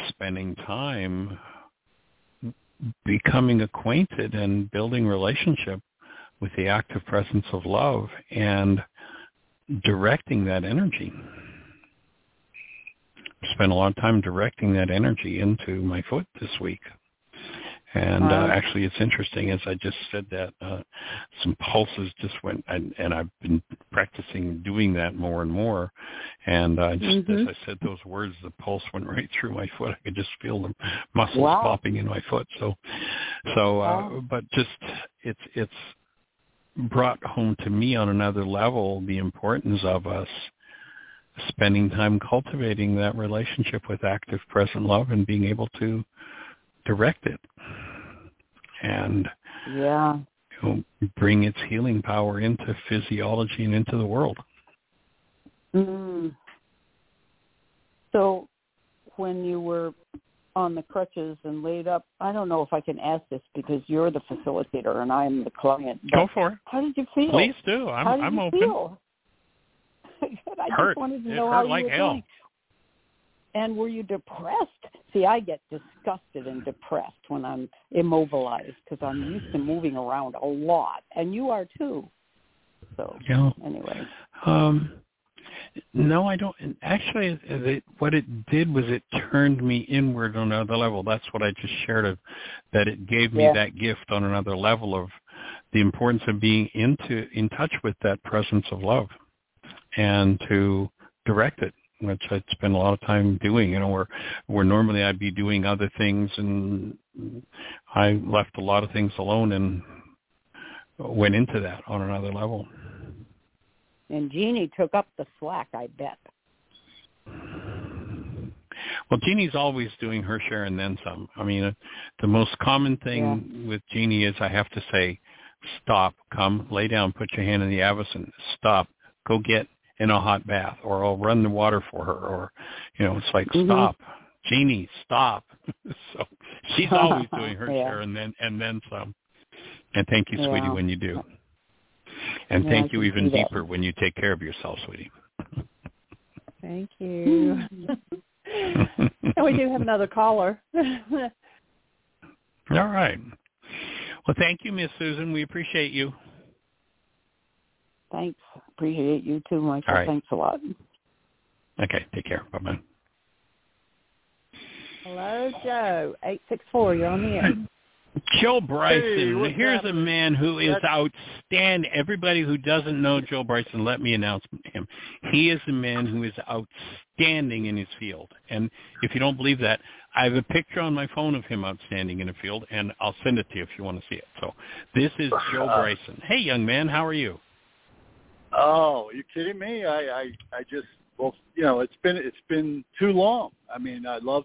spending time becoming acquainted and building relationship with the active presence of love and directing that energy. Spent a lot of time directing that energy into my foot this week. And uh, actually, it's interesting. As I just said that, uh, some pulses just went, and, and I've been practicing doing that more and more. And uh, just Mhm. as I said those words, the pulse went right through my foot. I could just feel the muscles Wow. popping in my foot. So, so, uh, Wow. but just it's it's brought home to me on another level the importance of us spending time cultivating that relationship with active present love and being able to direct it and yeah you know, bring its healing power into physiology and into the world. Mm. So when you were on the crutches and laid up, I don't know if I can ask this because you're the facilitator and I'm the client. Go for it. How did you feel? Please do. I'm, how did I'm you open. Feel? I hurt. just wanted to it know hurt how like you were hell. feeling. And were you depressed? See, I get disgusted and depressed when I'm immobilized because I'm used to moving around a lot, and you are too. So Yeah. anyway, Um, no, I don't. Actually, it, what it did was it turned me inward on another level. That's what I just shared. Of that, it gave me Yeah. that gift on another level of the importance of being into in touch with that presence of love, and to direct it, which I spend a lot of time doing. You know, where where normally I'd be doing other things, and I left a lot of things alone and went into that on another level. and Jeanie took up the slack. I bet. Well, Jeanie's always doing her share and then some. I mean, uh, the most common thing with Jeanie is I have to say, stop, come, lay down, put your hand in the avison, stop, go get in a hot bath, or I'll run the water for her, or, you know, it's like, Mhm. stop, Jeanie, stop. so she's always doing her Yeah. share and then and then some. And thank you, sweetie, Yeah. when you do. And Yeah, thank you even see that. deeper when you take care of yourself, sweetie. Thank you. and we do have another caller. All right. Well, thank you, Miss Susan. We appreciate you. Thanks. Appreciate you too, Michael. All right. Thanks a lot. Okay, take care. Bye-bye. Hello, Joe. Eight six four. You're on the air. Joe Bryson. Hey, Here's happening? a man who is outstanding. Everybody who doesn't know Joe Bryson, let me announce him. He is a man who is outstanding in his field. And if you don't believe that, I have a picture on my phone of him outstanding in a field, and I'll send it to you if you want to see it. So this is Joe Bryson. Hey, young man, how are you? Oh, you kidding me? I, I, I just, well, you know, it's been, it's been too long. I mean, I love,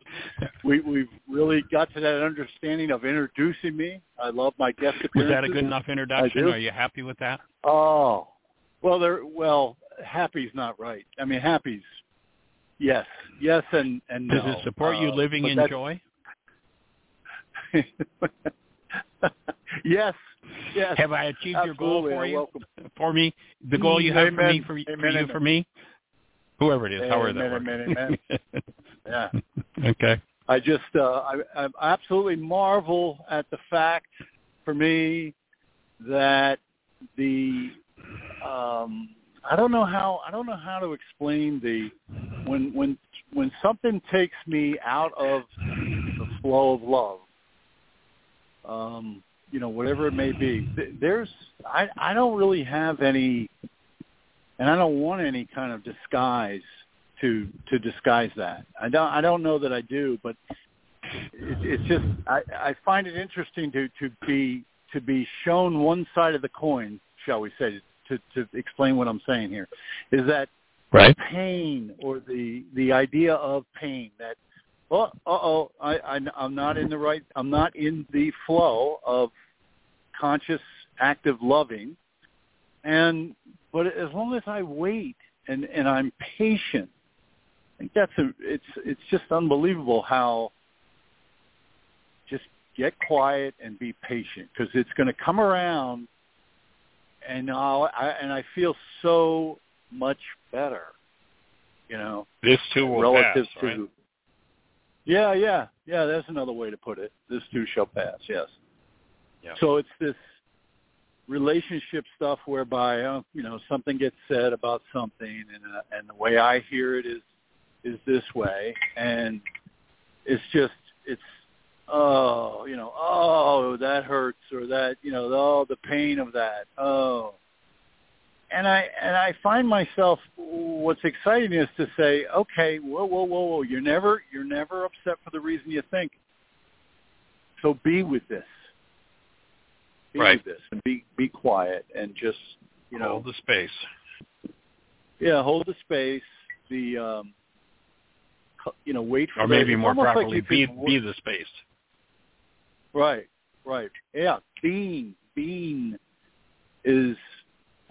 we, we've really got to that understanding of introducing me. I love my guest Was appearances. that a good enough introduction? Are you happy with that? Oh, well, there, well, happy's not right. I mean, happy's, yes, yes, and and Does no. it support you Uh, living in joy? yes, yes. Have I achieved your goal for you? welcome. For me, the goal you have for me, Amen. for, for you, amen. for me, whoever it is, however that Amen, works. amen, Yeah. okay. I just uh, I, I absolutely marvel at the fact for me that the um, I don't know how I don't know how to explain the when when when something takes me out of the flow of love, um, you know, whatever it may be. There's I I don't really have any, and I don't want any kind of disguise to to disguise that. I don't I don't know that I do, but it, it's just I, I find it interesting to to be to be shown one side of the coin, shall we say, to to explain what I'm saying here, is that Right. pain or the the idea of pain that oh uh oh I, I I'm not in the right I'm not in the flow of conscious active loving and but as long as I wait and and I'm patient I think that's a it's it's just unbelievable how just get quiet and be patient because it's going to come around and I'll, I and I feel so much better you know This too will relative pass, to right? Yeah yeah yeah that's another way to put it. This too shall pass yes. Yeah. so it's this relationship stuff whereby uh, you know something gets said about something and uh, and the way I hear it is is this way. And it's just it's oh you know oh that hurts or that you know oh the pain of that. Oh and I and I find myself what's exciting is to say okay whoa whoa whoa whoa you're never you're never upset for the reason you think so be with this be Right. with this and be be quiet and just you know Hold the space. yeah hold the space the um, you know wait for or maybe more properly like be be the space. Right, right. Yeah, being being is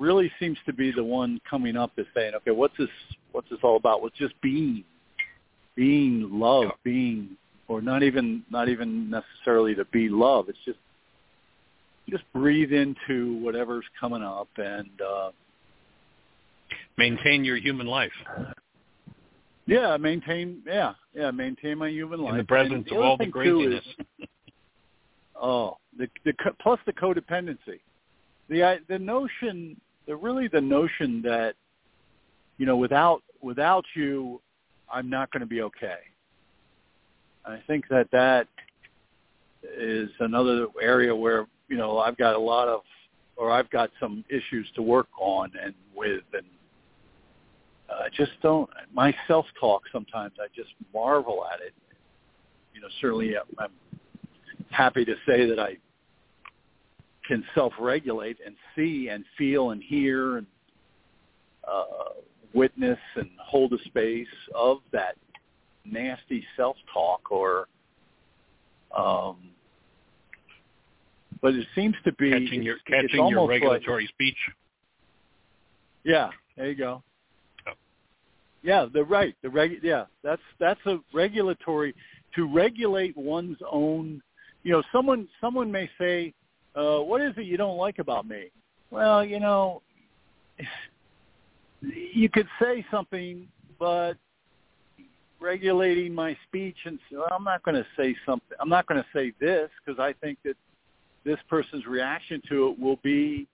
really seems to be the one coming up as saying, okay, what's this what's this all about? What's just being being love, being or not even not even necessarily to be love. It's just just breathe into whatever's coming up and uh maintain your human life. Yeah, maintain. Yeah, yeah, maintain my human life in the presence the of all the craziness. Is, oh, the the plus the codependency, the the notion, the really the notion that, you know, without without you, I'm not going to be okay. I think that that is another area where you know I've got a lot of, or I've got some issues to work on and with, and uh, I just don't. My self-talk sometimes I just marvel at it. You know, certainly I'm happy to say that I can self-regulate and see and feel and hear and uh, witness and hold a space of that nasty self-talk or um but it seems to be catching your it's, catching it's your regulatory like, speech. Yeah, there you go. Oh. Yeah, the right, the reg. Yeah, that's that's a regulatory to regulate one's own. You know, someone someone may say, uh, "What is it you don't like about me?" Well, you know, you could say something, but regulating my speech and well, I'm not going to say something. I'm not going to say this because I think that this person's reaction to it will be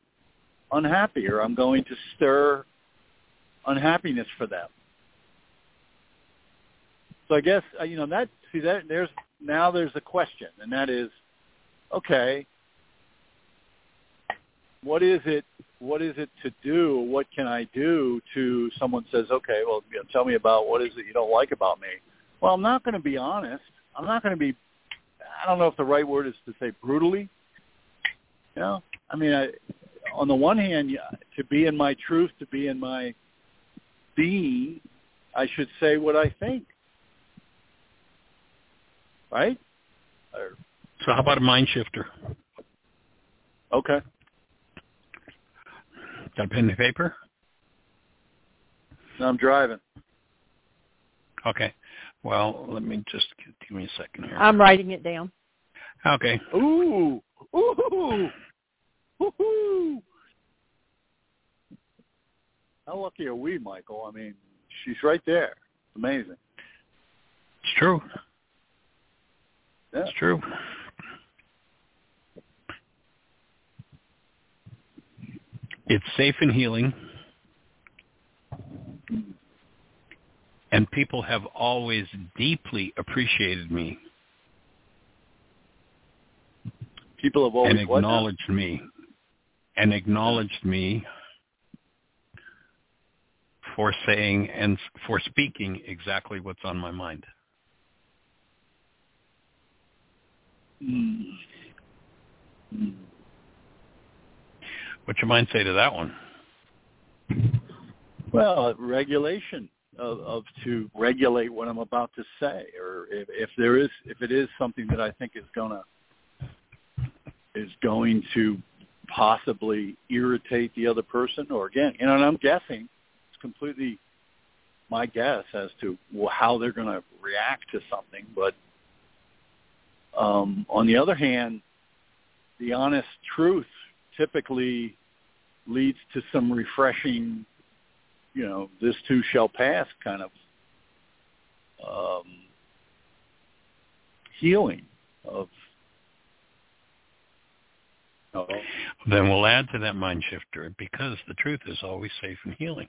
unhappy or I'm going to stir unhappiness for them. So I guess uh, you know that see that there's now there's a question and that is okay what is it what is it to do what can I do to someone says okay well you know, tell me about what is it you don't like about me well I'm not going to be honest I'm not going to be I don't know if the right word is to say brutally you know I mean I on the one hand, to be in my truth, to be in my being, I should say what I think. Right? Or, so how about a mind shifter? Okay. Got a pen and paper? No, I'm driving. Okay. Well, let me just give me a second here. I'm writing it down. Okay. Ooh. Ooh. Woo-hoo! How lucky are we, Michael? I mean, she's right there. It's amazing. It's true. Yeah. It's true. It's safe and healing. And people have always deeply appreciated me. People have always and acknowledged me and acknowledged me for saying and for speaking exactly what's on my mind. Mm. Mm. What your mind say to that one? Well, regulation of, of to regulate what I'm about to say, or if, if there is, if it is something that I think is gonna is going to possibly irritate the other person or again you know and i'm guessing it's completely my guess as to how they're going to react to something but um on the other hand the honest truth typically leads to some refreshing you know this too shall pass kind of um healing of then we'll add to that mind shifter because the truth is always safe and healing.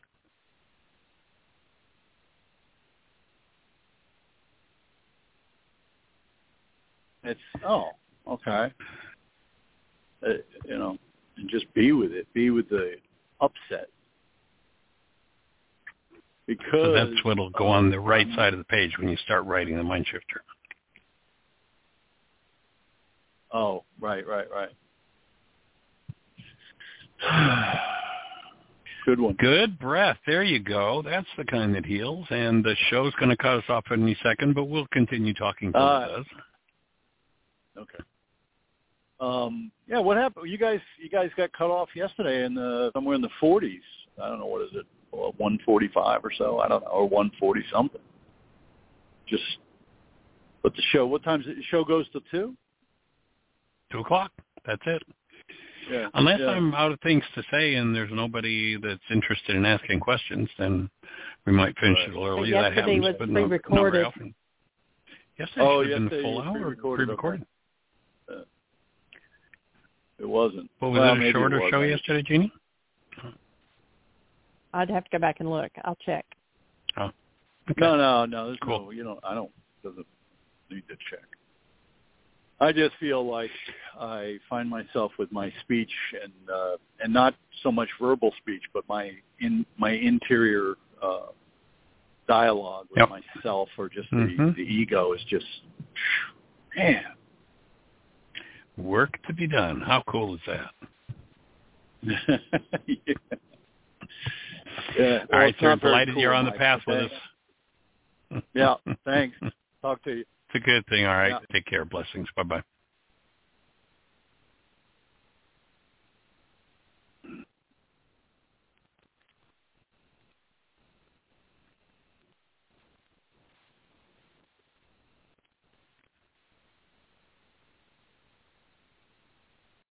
It's oh okay, uh, you know, and just be with it. Be with the upset because so that's what'll go on the right side of the page when you start writing the mind shifter. Oh, right, right, right. Good one. Good breath. There you go. That's the kind that heals. And the show's going to cut us off any second, but we'll continue talking till Uh, it does. Okay. Um, yeah, what happened? You guys, you guys got cut off yesterday in the somewhere in the 40s. I don't know what is it, 145 or so. I don't know, or 140 something. Just, but the show. What time's the show goes to two? Two o'clock. That's it. Yeah. Unless yeah. I'm out of things to say and there's nobody that's interested in asking questions, then we might finish Right. it a little early. But That happens, was but no, not pre-recorded. very often. Yesterday Oh, should have been a full hour pre-recorded, pre-recorded. It wasn't. What was Well, it, maybe a shorter was. show yesterday, Jeanie? I'd have to go back and look. I'll check. Okay. No, no, no. There's Cool. no. You know, I don't. Doesn't need to check. I just feel like I find myself with my speech and uh, and not so much verbal speech, but my in my interior uh, dialogue with Yep. myself or just Mhm. the, the ego is just man. Work to be done. How cool is that? yeah. Yeah. All right, sir. Delighted cool, you're on the Mike, path with us. Yeah. Thanks. Talk to you. It's a good thing. All right. Yeah. Take care. Blessings. Bye-bye.